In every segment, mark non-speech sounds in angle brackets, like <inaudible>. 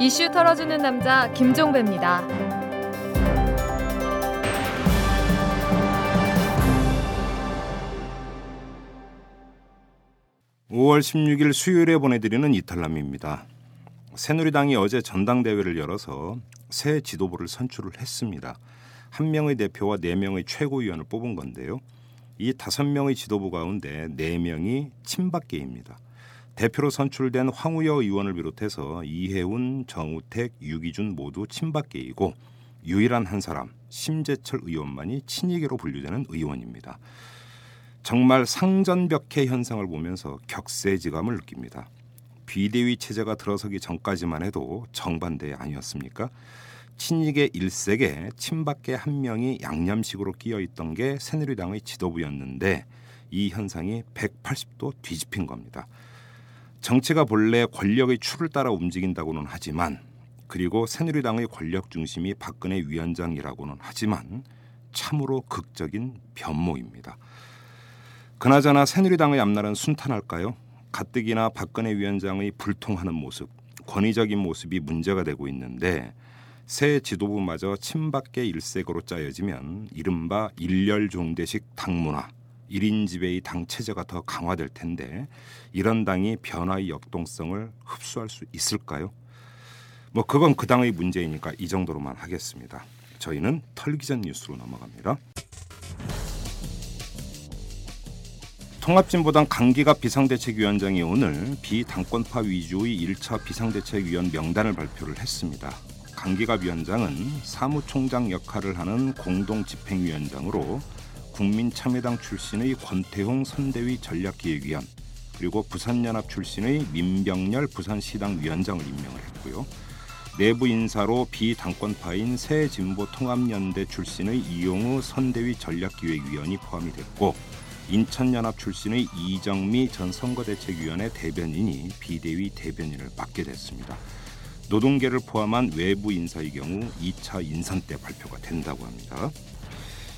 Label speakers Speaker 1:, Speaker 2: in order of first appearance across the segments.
Speaker 1: 이슈 털어주는 남자 김종배입니다.
Speaker 2: 5월 16일 수요일에 보내드리는 이탈남입니다. 새누리당이 어제 전당대회를 열어서 새 지도부를 선출을 했습니다. 한 명의 대표와 네 명의 최고위원을 뽑은 건데요. 이 다섯 명의 지도부 가운데 네 명이 친박계입니다. 대표로 선출된 황우여 의원을 비롯해서 이해운, 정우택, 유기준 모두 친박계이고 유일한 한 사람 심재철 의원만이 친이계로 분류되는 의원입니다. 정말 상전벽해 현상을 보면서 격세지감을 느낍니다. 비대위 체제가 들어서기 전까지만 해도 정반대 아니었습니까? 친이계 일색에 친박계 한 명이 양념식으로 끼어 있던 게 새누리당의 지도부였는데 이 현상이 180도 뒤집힌 겁니다. 정치가 본래 권력의 추를 따라 움직인다고는 하지만 그리고 새누리당의 권력 중심이 박근혜 위원장이라고는 하지만 참으로 극적인 변모입니다. 그나저나 새누리당의 앞날은 순탄할까요? 가뜩이나 박근혜 위원장의 불통하는 모습, 권위적인 모습이 문제가 되고 있는데 새 지도부마저 친박계 일색으로 짜여지면 이른바 일렬 종대식 당문화, 1인 지배의 당 체제가 더 강화될 텐데 이런 당이 변화의 역동성을 흡수할 수 있을까요? 뭐 그건 그 당의 문제이니까 이 정도로만 하겠습니다. 저희는 털기전 뉴스로 넘어갑니다. 통합진보당 강기가 비상대책위원장이 오늘 비당권파 위주의 1차 비상대책위원 명단을 발표를 했습니다. 강기가 위원장은 사무총장 역할을 하는 공동집행위원장으로 국민참여당 출신의 권태홍 선대위 전략기획위원 그리고 부산연합 출신의 민병렬 부산시당 위원장을 임명을 했고요. 내부 인사로 비당권파인 새진보통합연대 출신의 이용우 선대위 전략기획위원이 포함이 됐고 인천연합 출신의 이정미 전 선거대책위원회 대변인이 비대위 대변인을 맡게 됐습니다. 노동계를 포함한 외부 인사의 경우 2차 인선 때 발표가 된다고 합니다.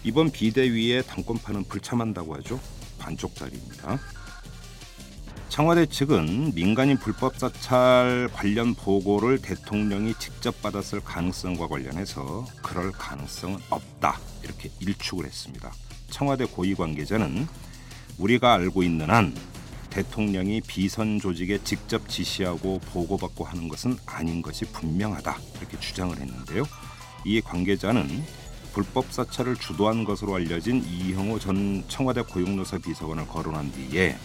Speaker 2: 이번 비대위의 당권파는 불참한다고 하죠. 반쪽짜리입니다. 청와대 측은 민간인 불법 사찰 관련 보고를 대통령이 직접 받았을 가능성과 관련해서 그럴 가능성은 없다 이렇게 일축을 했습니다. 청와대 고위 관계자는 우리가 알고 있는 한 대통령이 비선 조직에 직접 지시하고 보고받고 하는 것은 아닌 것이 분명하다 이렇게 주장을 했는데요. 이 관계자는 불법 사찰을 주도한 것으로 알려진 이형호 전 청와대 고용노사 비서관을 거론한 뒤에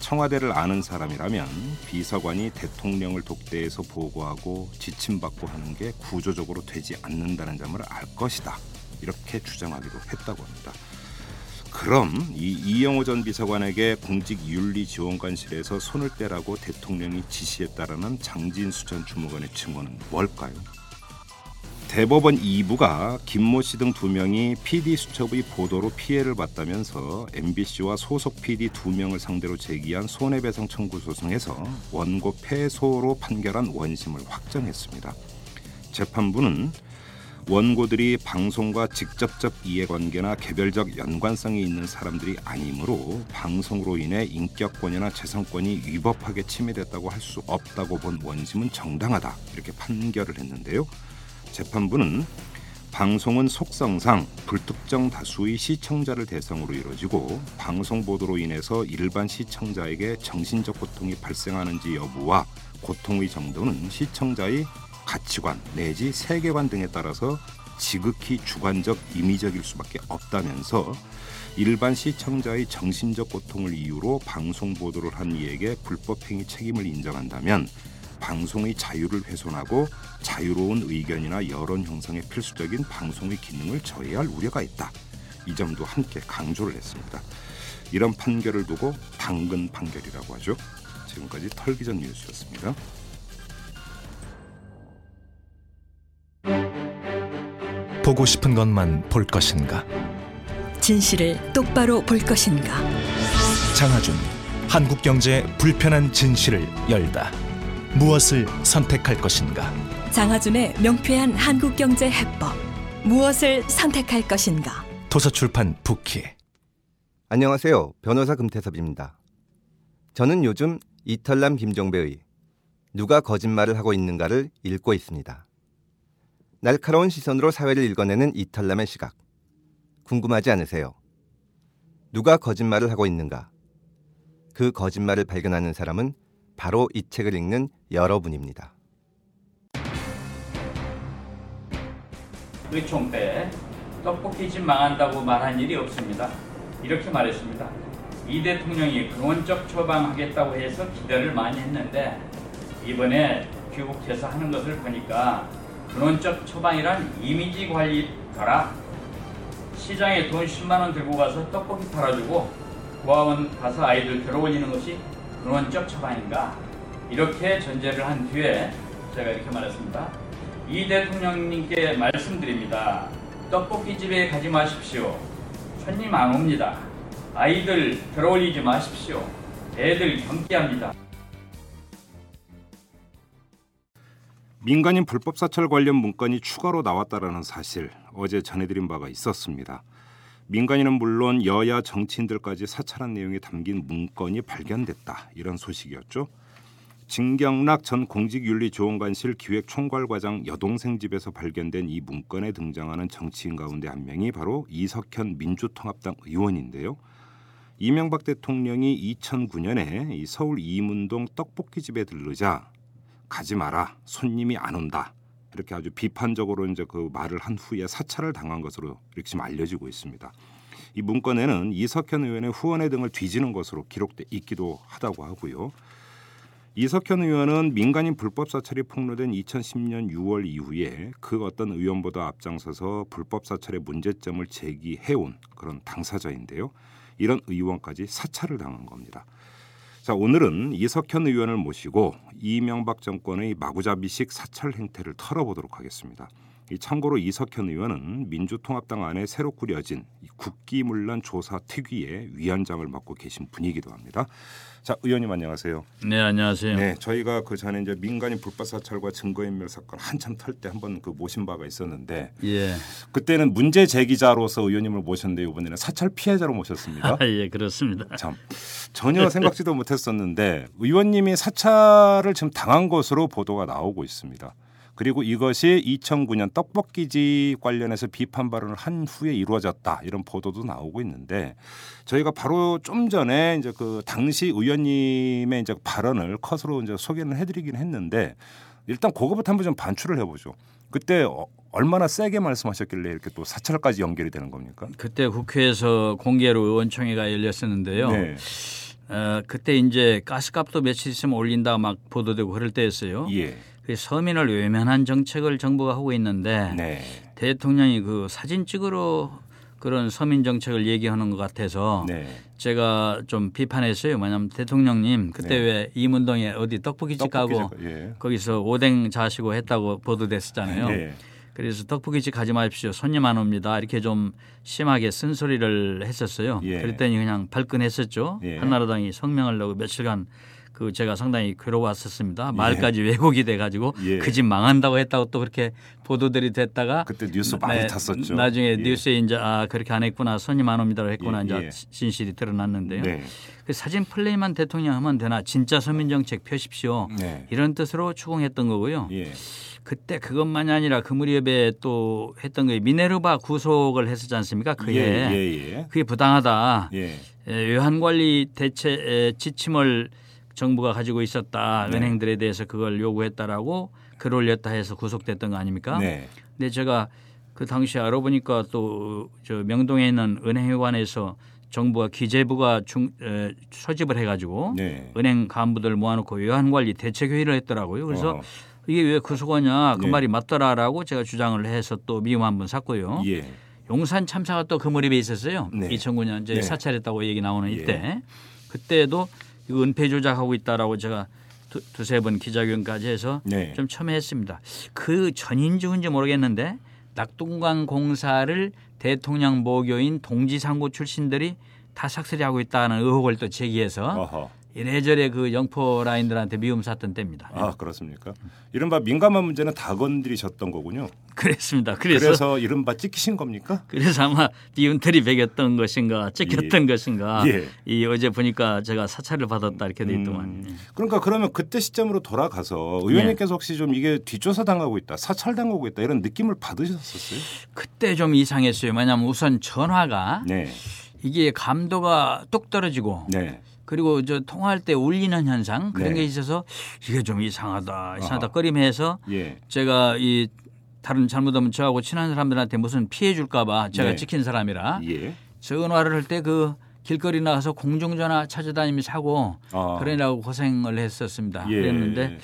Speaker 2: 청와대를 아는 사람이라면 비서관이 대통령을 독대해서 보고하고 지침받고 하는 게 구조적으로 되지 않는다는 점을 알 것이다. 이렇게 주장하기도 했다고 합니다. 그럼 이 이영호 전 비서관에게 공직윤리지원관실에서 손을 떼라고 대통령이 지시했다라는 장진수 전 주무관의 증언은 뭘까요? 대법원 2부가 김모 씨 등 두 명이 PD 수첩의 보도로 피해를 봤다면서 MBC와 소속 PD 두 명을 상대로 제기한 손해배상 청구 소송에서 원고 패소로 판결한 원심을 확정했습니다. 재판부는 원고들이 방송과 직접적 이해관계나 개별적 연관성이 있는 사람들이 아니므로 방송으로 인해 인격권이나 재산권이 위법하게 침해됐다고 할 수 없다고 본 원심은 정당하다 이렇게 판결을 했는데요. 재판부는 방송은 속성상 불특정 다수의 시청자를 대상으로 이루어지고 방송 보도로 인해서 일반 시청자에게 정신적 고통이 발생하는지 여부와 고통의 정도는 시청자의 가치관 내지 세계관 등에 따라서 지극히 주관적 임의적일 수밖에 없다면서 일반 시청자의 정신적 고통을 이유로 방송 보도를 한 이에게 불법 행위 책임을 인정한다면 방송의 자유를 훼손하고 자유로운 의견이나 여론 형성에 필수적인 방송의 기능을 저해할 우려가 있다. 이 점도 함께 강조를 했습니다. 이런 판결을 두고 당근 판결이라고 하죠. 지금까지 털기전 뉴스였습니다.
Speaker 3: 보고 싶은 것만 볼 것인가?
Speaker 4: 진실을 똑바로 볼 것인가?
Speaker 3: 장하준 한국 경제의 불편한 진실을 열다. 무엇을 선택할 것인가?
Speaker 4: 장하준의 명쾌한 한국 경제 해법. 무엇을 선택할 것인가?
Speaker 3: 도서출판 부키.
Speaker 5: 안녕하세요. 변호사 금태섭입니다. 저는 요즘 이털남 김종배의 누가 거짓말을 하고 있는가를 읽고 있습니다. 날카로운 시선으로 사회를 읽어내는 이탈남의 시각. 궁금하지 않으세요? 누가 거짓말을 하고 있는가? 그 거짓말을 발견하는 사람은 바로 이 책을 읽는 여러분입니다.
Speaker 6: 의총 때 떡볶이집 망한다고 말한 일이 없습니다. 이렇게 말했습니다. 이 대통령이 근원적 처방하겠다고 해서 기대를 많이 했는데 이번에 귀국해서 하는 것을 보니까 근원적 처방이란 이미지 관리가라 시장에 돈 10만 원 들고 가서 떡볶이 팔아주고 고아원 가서 아이들 들어올리는 것이 근원적 처방인가 이렇게 전제를 한 뒤에 제가 이렇게 말했습니다. 이 대통령님께 말씀드립니다. 떡볶이 집에 가지 마십시오. 손님 안 옵니다. 아이들 들어올리지 마십시오. 애들 경기합니다.
Speaker 2: 민간인 불법 사찰 관련 문건이 추가로 나왔다라는 사실 어제 전해드린 바가 있었습니다. 민간인은 물론 여야 정치인들까지 사찰한 내용이 담긴 문건이 발견됐다 이런 소식이었죠. 진경락 전 공직윤리조언관실 기획총괄과장 여동생 집에서 발견된 이 문건에 등장하는 정치인 가운데 한 명이 바로 이석현 민주통합당 의원인데요. 이명박 대통령이 2009년에 이 서울 이문동 떡볶이집에 들르자 가지 마라 손님이 안 온다 이렇게 아주 비판적으로 이제 그 말을 한 후에 사찰을 당한 것으로 이렇게 지금 알려지고 있습니다. 이 문건에는 이석현 의원의 후원회 등을 뒤지는 것으로 기록돼 있기도 하다고 하고요. 이석현 의원은 민간인 불법 사찰이 폭로된 2010년 6월 이후에 그 어떤 의원보다 앞장서서 불법 사찰의 문제점을 제기해온 그런 당사자인데요. 이런 의원까지 사찰을 당한 겁니다. 자, 오늘은 이석현 의원을 모시고 이명박 정권의 마구잡이식 사찰 행태를 털어보도록 하겠습니다. 이 참고로 이석현 의원은 민주통합당 안에 새로 꾸려진 국기문란 조사 특위의 위원장을 맡고 계신 분이기도 합니다. 자, 의원님 안녕하세요.
Speaker 6: 네, 안녕하세요.
Speaker 2: 네, 저희가 그 전에 이제 민간인 불법 사찰과 증거인멸 사건 한참 털 때 한번 그 모신 바가 있었는데
Speaker 6: 예.
Speaker 2: 그때는 문제 제기자로서 의원님을 모셨는데 이번에는 사찰 피해자로 모셨습니다.
Speaker 6: 아, 예, 그렇습니다.
Speaker 2: 참 전혀 생각지도 못했었는데 의원님이 사찰을 지금 당한 것으로 보도가 나오고 있습니다. 그리고 이것이 2009년 떡볶이집 관련해서 비판 발언을 한 후에 이루어졌다 이런 보도도 나오고 있는데 저희가 바로 좀 전에 이제 그 당시 의원님의 이제 발언을 컷으로 이제 소개를 해드리긴 했는데 일단 그거부터 한번 좀 반출을 해보죠. 그때 어, 얼마나 세게 말씀하셨길래 이렇게 또 사찰까지 연결이 되는 겁니까?
Speaker 6: 그때 국회에서 공개로 의원총회가 열렸었는데요.
Speaker 2: 네.
Speaker 6: 어, 그때 이제 가스값도 며칠 있으면 올린다 막 보도되고 그럴 때였어요.
Speaker 2: 예.
Speaker 6: 그 서민을 외면한 정책을 정부가 하고 있는데
Speaker 2: 네.
Speaker 6: 대통령이 그 사진 찍으러 그런 서민 정책을 얘기하는 것 같아서
Speaker 2: 네.
Speaker 6: 제가 좀 비판했어요. 뭐냐면 대통령님 그때
Speaker 2: 네.
Speaker 6: 왜 이문동에 어디 떡볶이집 가고
Speaker 2: 예.
Speaker 6: 거기서 오뎅 자시고 했다고 보도됐었잖아요.
Speaker 2: 예.
Speaker 6: 그래서 떡볶이집 가지 마십시오. 손님 안 옵니다. 이렇게 좀 심하게 쓴소리를 했었어요.
Speaker 2: 예.
Speaker 6: 그랬더니 그냥 발끈했었죠.
Speaker 2: 예.
Speaker 6: 한나라당이 성명을 내고 며칠간 그 제가 상당히 괴로웠었습니다. 말까지 왜곡이 돼가지고
Speaker 2: 예.
Speaker 6: 그집 망한다고 했다고 또 그렇게 보도들이 됐다가
Speaker 2: 그때 뉴스 많이 탔었죠.
Speaker 6: 나중에
Speaker 2: 예.
Speaker 6: 뉴스에 이제 아 그렇게 안 했구나 손님 안 옵니다로 했구나
Speaker 2: 예,
Speaker 6: 이제
Speaker 2: 예.
Speaker 6: 진실이 드러났는데요.
Speaker 2: 네.
Speaker 6: 그 사진 플레이만 대통령 하면 되나 진짜 서민 정책 펴십시오.
Speaker 2: 네.
Speaker 6: 이런 뜻으로 추궁했던 거고요.
Speaker 2: 예.
Speaker 6: 그때 그것만이 아니라 그 무렵에 또 했던 게 미네르바 구속을 했었지 않습니까? 그해
Speaker 2: 예, 예, 예.
Speaker 6: 그게 부당하다.
Speaker 2: 예.
Speaker 6: 에, 외환관리 대체 에, 지침을 정부가 가지고 있었다.
Speaker 2: 네.
Speaker 6: 은행들에 대해서 그걸 요구했다라고 글 올렸다 해서 구속됐던 거 아닙니까?
Speaker 2: 네.
Speaker 6: 근데 제가 그 당시 알아보니까 또 저 명동에 있는 은행회관에서 정부가 기재부가 중, 에, 소집을 해가지고
Speaker 2: 네.
Speaker 6: 은행 간부들 모아놓고 외환관리 대책회의를 했더라고요. 그래서
Speaker 2: 어.
Speaker 6: 이게 왜 구속하냐 그
Speaker 2: 네.
Speaker 6: 말이 맞더라라고 제가 주장을 해서 또 미움 한 번 샀고요.
Speaker 2: 예.
Speaker 6: 용산 참사가 또 그 무렵에 있었어요.
Speaker 2: 네.
Speaker 6: 2009년 이제
Speaker 2: 네.
Speaker 6: 사찰했다고 얘기 나오는
Speaker 2: 예.
Speaker 6: 이때 그때도 이거 은폐 조작하고 있다라고 제가 두, 두세 번 기자회견까지 해서
Speaker 2: 네.
Speaker 6: 좀 첨예했습니다. 그 전인지 후인지 모르겠는데 낙동강 공사를 대통령 모교인 동지상고 출신들이 다 삭슬이하고 있다는 의혹을 또 제기해서
Speaker 2: 어허.
Speaker 6: 이래저래 그 영포 라인들한테 미움 샀던 때입니다.
Speaker 2: 아 그렇습니까? 이른바 민감한 문제는 다 건드리셨던 거군요.
Speaker 6: 그랬습니다. 그래서
Speaker 2: 그래서, 이른바 찍히신 겁니까?
Speaker 6: 그래서 아마 디운털이 베겼던 것인가 찍혔던 것인가
Speaker 2: 예.
Speaker 6: 이 어제 보니까 제가 사찰을 받았다 이렇게 돼 있더만
Speaker 2: 음, 그러니까 그러면 그때 시점으로 돌아가서 의원님께서 혹시 좀 이게 뒷조사 당하고 있다, 사찰 당하고 있다 이런 느낌을 받으셨었어요?
Speaker 6: 그때 좀 이상했어요. 왜냐하면 우선 전화가
Speaker 2: 네,
Speaker 6: 이게 감도가 뚝 떨어지고
Speaker 2: 네,
Speaker 6: 그리고 저 통화할 때 울리는 현상 그런
Speaker 2: 네.
Speaker 6: 게 있어서 이게 좀 이상하다 이상하다. 꺼림해서
Speaker 2: 예,
Speaker 6: 제가 이 다른 잘못하면 저하고 친한 사람들한테 무슨 피해 줄까봐 제가
Speaker 2: 네.
Speaker 6: 찍힌 사람이라
Speaker 2: 예.
Speaker 6: 전화를 할 때 그 길거리 나가서 공중전화 찾아다니면서 하고
Speaker 2: 아.
Speaker 6: 그러느라고 고생을 했었습니다.
Speaker 2: 예.
Speaker 6: 그랬는데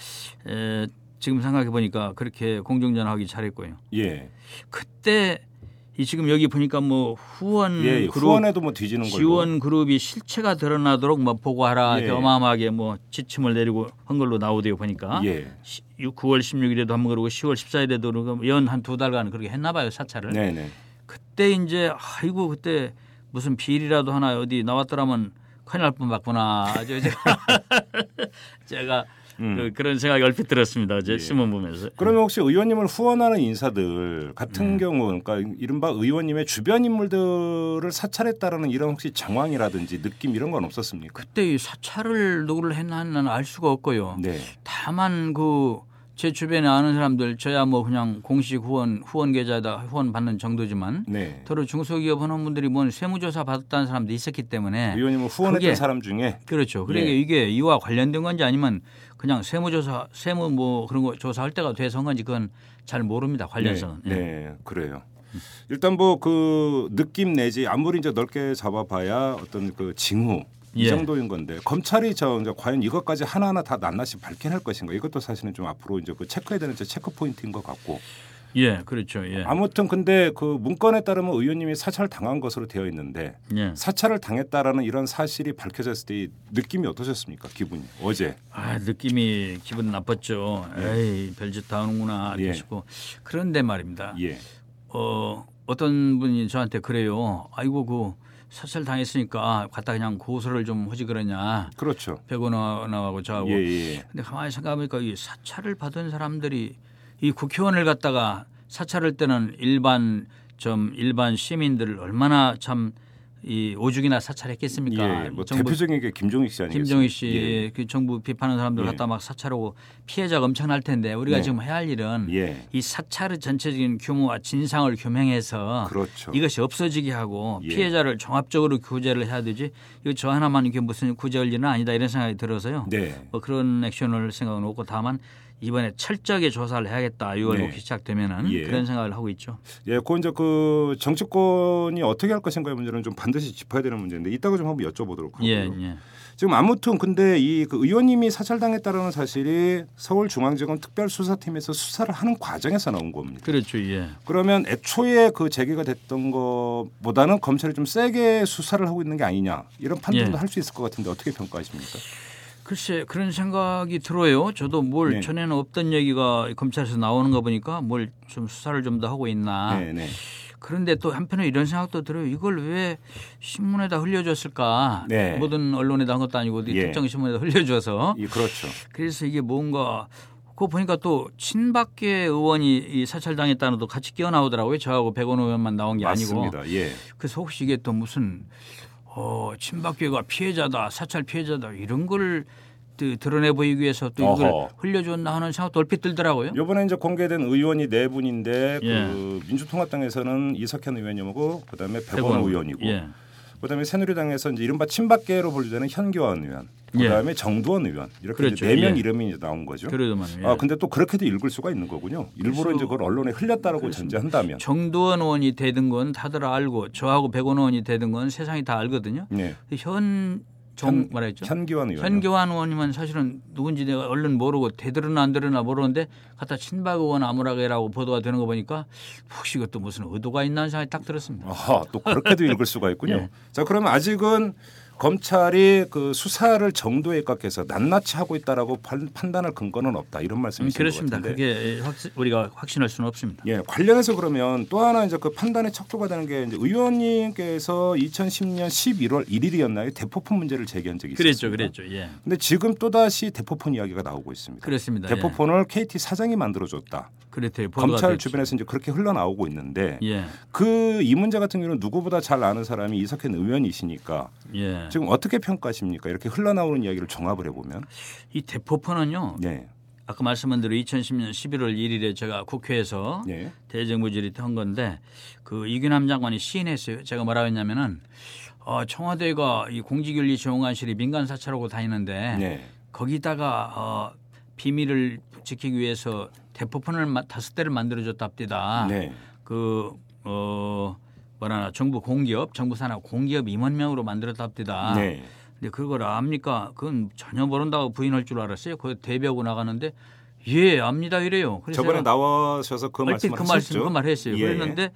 Speaker 6: 에, 지금 생각해 보니까 그렇게 공중전화 하기 잘했고요.
Speaker 2: 예,
Speaker 6: 그때 이 지금 여기 보니까 뭐 후원
Speaker 2: 예,
Speaker 6: 그룹
Speaker 2: 후원에도 뭐 뒤지는 걸로.
Speaker 6: 지원 그룹이 실체가 드러나도록 뭐 보고하라
Speaker 2: 예.
Speaker 6: 이렇게 어마어마하게 뭐 지침을 내리고 한 걸로 나오대요 보니까
Speaker 2: 예,
Speaker 6: 9월 16일에도 한 번 그러고 10월 14일에도 그러고 연한 두 달간 그렇게 했나 봐요 사찰을.
Speaker 2: 네, 네.
Speaker 6: 그때 이제 아이고 그때 무슨 비리라도 하나 어디 나왔더라면 큰일 날 뻔봤구나. 제가 <laughs>
Speaker 2: 음.
Speaker 6: 그, 런 생각이 얼핏 들었습니다. 어제
Speaker 2: 예.
Speaker 6: 신문 보면서.
Speaker 2: 그러면 혹시 의원님을 후원하는 인사들
Speaker 6: 음.
Speaker 2: 같은 경우, 그러니까 이른바 의원님의 주변 인물들을 사찰했다라는 이런 혹시 정황이라든지 느낌 이런 건 없었습니까?
Speaker 6: 그때 이 사찰을 누구를 했나는 알 수가 없고요.
Speaker 2: 네,
Speaker 6: 다만 그 제 주변에 아는 사람들 저야 뭐 그냥 공식 후원 후원 계좌다 후원 받는 정도지만
Speaker 2: 네.
Speaker 6: 더러 중소기업 하는 분들이 뭔 세무조사 받았다는 사람도 있었기 때문에
Speaker 2: 의원님을 후원했던
Speaker 6: 그게
Speaker 2: 사람 중에
Speaker 6: 그렇죠. 그러니까
Speaker 2: 예.
Speaker 6: 이게 이와 관련된 건지 아니면 그냥 세무조사 세무 뭐 그런 거 조사할 때가 돼서 한 건지 그건 잘 모릅니다. 관련성은.
Speaker 2: 네,
Speaker 6: 예.
Speaker 2: 네, 그래요. 일단 뭐 그 느낌 내지 아무리 이제 넓게 잡아봐야 어떤 그 징후 이
Speaker 6: 예.
Speaker 2: 정도인 건데 검찰이 저 이제 과연 이것까지 하나하나 다 낱낱이 밝혀낼 것인가 이것도 사실은 좀 앞으로 이제 그 체크해야 되는 저 체크 포인트인 것 같고
Speaker 6: 예, 그렇죠. 예.
Speaker 2: 아무튼 근데 그 문건에 따르면 의원님이 사찰 당한 것으로 되어 있는데
Speaker 6: 예.
Speaker 2: 사찰을 당했다라는 이런 사실이 밝혀졌을 때이 느낌이 어떠셨습니까 기분이 어제
Speaker 6: 아, 느낌이 기분 나빴죠. 에이, 별짓 다 하는구나 이렇게
Speaker 2: 예.
Speaker 6: 싶고 그런데 말입니다.
Speaker 2: 예
Speaker 6: 어, 어떤 분이 저한테 그래요. 아이고 그 사찰 당했으니까 갖다 그냥 고소를 좀 하지 그러냐.
Speaker 2: 그렇죠
Speaker 6: 백원하고 저하고.
Speaker 2: 예, 예.
Speaker 6: 근데 가만히 생각해보니까 이 사찰을 받은 사람들이 이 국회의원을 갖다가 사찰할 때는 일반 좀 일반 시민들을 얼마나 참 이 오죽이나 사찰했겠습니까?
Speaker 2: 예, 뭐
Speaker 6: 정부
Speaker 2: 대표적인 게 김종익 씨 아니겠습니까?
Speaker 6: 김정희 씨,
Speaker 2: 예.
Speaker 6: 그 정부 비판하는 사람들
Speaker 2: 예.
Speaker 6: 갖다 막 사찰하고 피해자가 엄청날 텐데 우리가
Speaker 2: 네.
Speaker 6: 지금 해야 할 일은
Speaker 2: 예.
Speaker 6: 이 사찰의 전체적인 규모와 진상을 규명해서
Speaker 2: 그렇죠.
Speaker 6: 이것이 없어지게 하고
Speaker 2: 예.
Speaker 6: 피해자를 종합적으로 구제를 해야 되지 이거 저 하나만 이게 무슨 구제할 일은 아니다 이런 생각이 들어서요.
Speaker 2: 네.
Speaker 6: 뭐 그런 액션을 생각은 없고 다만 이번에 철저하게 조사를 해야겠다. 6월
Speaker 2: 네.
Speaker 6: 목이 시작되면은
Speaker 2: 예.
Speaker 6: 그런 생각을 하고 있죠.
Speaker 2: 예, 그 이제 그 정치권이 어떻게 할 것인가의 문제는 좀 반드시 짚어야 되는 문제인데 이따가 좀 한번 여쭤보도록 하고요.
Speaker 6: 예, 예.
Speaker 2: 지금 아무튼 근데 이 그 의원님이 사찰당했다는 사실이 서울중앙지검 특별수사팀에서 수사를 하는 과정에서 나온 겁니다.
Speaker 6: 그렇죠. 예.
Speaker 2: 그러면 애초에 그 제기가 됐던 것보다는 검찰이 좀 세게 수사를 하고 있는 게 아니냐 이런 판단도
Speaker 6: 예.
Speaker 2: 할수 있을 것 같은데 어떻게 평가하십니까?
Speaker 6: 글쎄 그런 생각이 들어요. 저도 뭘
Speaker 2: 네.
Speaker 6: 전에는 없던 얘기가 검찰에서 나오는 거 보니까 뭘 좀 수사를 좀 더 하고 있나.
Speaker 2: 네, 네.
Speaker 6: 그런데 또 한편에 이런 생각도 들어요. 이걸 왜 신문에다 흘려줬을까?
Speaker 2: 네.
Speaker 6: 모든 언론에다 한 것도 아니고 어디
Speaker 2: 예.
Speaker 6: 특정 신문에다 흘려줘서
Speaker 2: 이 그렇죠.
Speaker 6: 그래서 이게 뭔가 그거 보니까 또 친박계 의원이 이 사찰당했다는 것도 같이 끼어 나오더라고요. 저하고 백원 의원만 나온 게 아니고.
Speaker 2: 맞습니다. 예.
Speaker 6: 그래서 혹시 이게 또 무슨 어, 친박계가 피해자다, 사찰 피해자다 이런 걸 드- 드러내 보이기 위해서 또 이걸
Speaker 2: 어허.
Speaker 6: 흘려줬나 하는 생각도 얼핏 들더라고요.
Speaker 2: 이번에 이제 공개된 의원이 네 분인데
Speaker 6: 예.
Speaker 2: 그 민주통합당에서는 이석현 의원님하고 그다음에 백원
Speaker 6: 백원
Speaker 2: 의원이고
Speaker 6: 예.
Speaker 2: 그다음에 새누리당에서 이제 이른바 친박계로 분류되는 현교안 의원,
Speaker 6: 예.
Speaker 2: 그다음에 정두원 의원 이렇게
Speaker 6: 그렇죠.
Speaker 2: 네명
Speaker 6: 예.
Speaker 2: 이름이 이제 나온 거죠.
Speaker 6: 그러더만. 예.
Speaker 2: 아 근데 또 그렇게도 읽을 수가 있는 거군요. 일부러
Speaker 6: 그래서-
Speaker 2: 이제 그걸 언론에 흘렸다라고 전제한다면.
Speaker 6: 정두원 의원이 되든 건 다들 알고 저하고 백원 의원이 되든 건 세상이 다 알거든요.
Speaker 2: 네.
Speaker 6: 현 정
Speaker 2: 현-
Speaker 6: 말했죠.
Speaker 2: 현기환 의원.
Speaker 6: 현교환 의원이면 사실은 누군지 내가 얼른 모르고 되들으나 안 들으나 모르는데 갖다 친박 의원 아무라게라고 보도가 되는 거 보니까 혹시 이것도 무슨 의도가 있나 하는 생각이 딱 들었습니다.
Speaker 2: 아하, 또 그렇게도 읽을 수가 있군요. <laughs>
Speaker 6: 예.
Speaker 2: 자, 그러면 아직은 검찰이 그 수사를 정도에 깎여서 낱낱이 하고 있다라고 판, 판단할 근거는 없다 이런
Speaker 6: 음,
Speaker 2: 말씀이신
Speaker 6: 그렇습니다.
Speaker 2: 것 같은데.
Speaker 6: 그게 확, 우리가 확신할 수는 없습니다.
Speaker 2: 예, 관련해서 그러면 또 하나 이제 그 판단의 척도가 되는 게 이제 의원님께서 2010년 11월 1일이었나요? 대포폰 문제를 제기한 적이
Speaker 6: 그랬죠,
Speaker 2: 있었습니다.
Speaker 6: 그랬죠. 예,
Speaker 2: 근데 지금 또 다시 대포폰 이야기가 나오고 있습니다.
Speaker 6: 그렇습니다. 예.
Speaker 2: 대포폰을 KT 사장이 만들어줬다.
Speaker 6: 보도가
Speaker 2: 검찰
Speaker 6: 됐죠.
Speaker 2: 주변에서 이제 그렇게 흘러나오고 있는데
Speaker 6: 예,
Speaker 2: 그이 문제 같은 경우는 누구보다 잘 아는 사람이 이석현 의원이시니까
Speaker 6: 예.
Speaker 2: 지금 어떻게 평가하십니까? 이렇게 흘러나오는 이야기를 종합을 해보면
Speaker 6: 이 대포폰은요.
Speaker 2: 네,
Speaker 6: 아까 말씀한 대로 2010년 11월 1일에 제가 국회에서
Speaker 2: 네,
Speaker 6: 대정부 질의한 건데 그 이규남 장관이 시인했어요. 제가 뭐라고 했냐면은 어, 청와대가 이 공직윤리 조용관실이 민간 사찰하고 다니는데
Speaker 2: 네,
Speaker 6: 거기다가 어, 비밀을 지키기 위해서 대포폰을 마- 다섯 대를 만들어줬답니다.
Speaker 2: 네,
Speaker 6: 그 어, 뭐라 정부 공기업, 정부 산하 공기업 임원명으로 만들었답니다.
Speaker 2: 네.
Speaker 6: 근데 그걸 압니까? 그건 전혀 모른다고 부인할 줄 알았어요. 그 대비하고 나가는데 예 압니다 이래요. 그래서
Speaker 2: 저번에 나와셔서 그
Speaker 6: 얼핏
Speaker 2: 말씀을
Speaker 6: 그 말씀. 그 말 했어요.
Speaker 2: 예.
Speaker 6: 그랬는데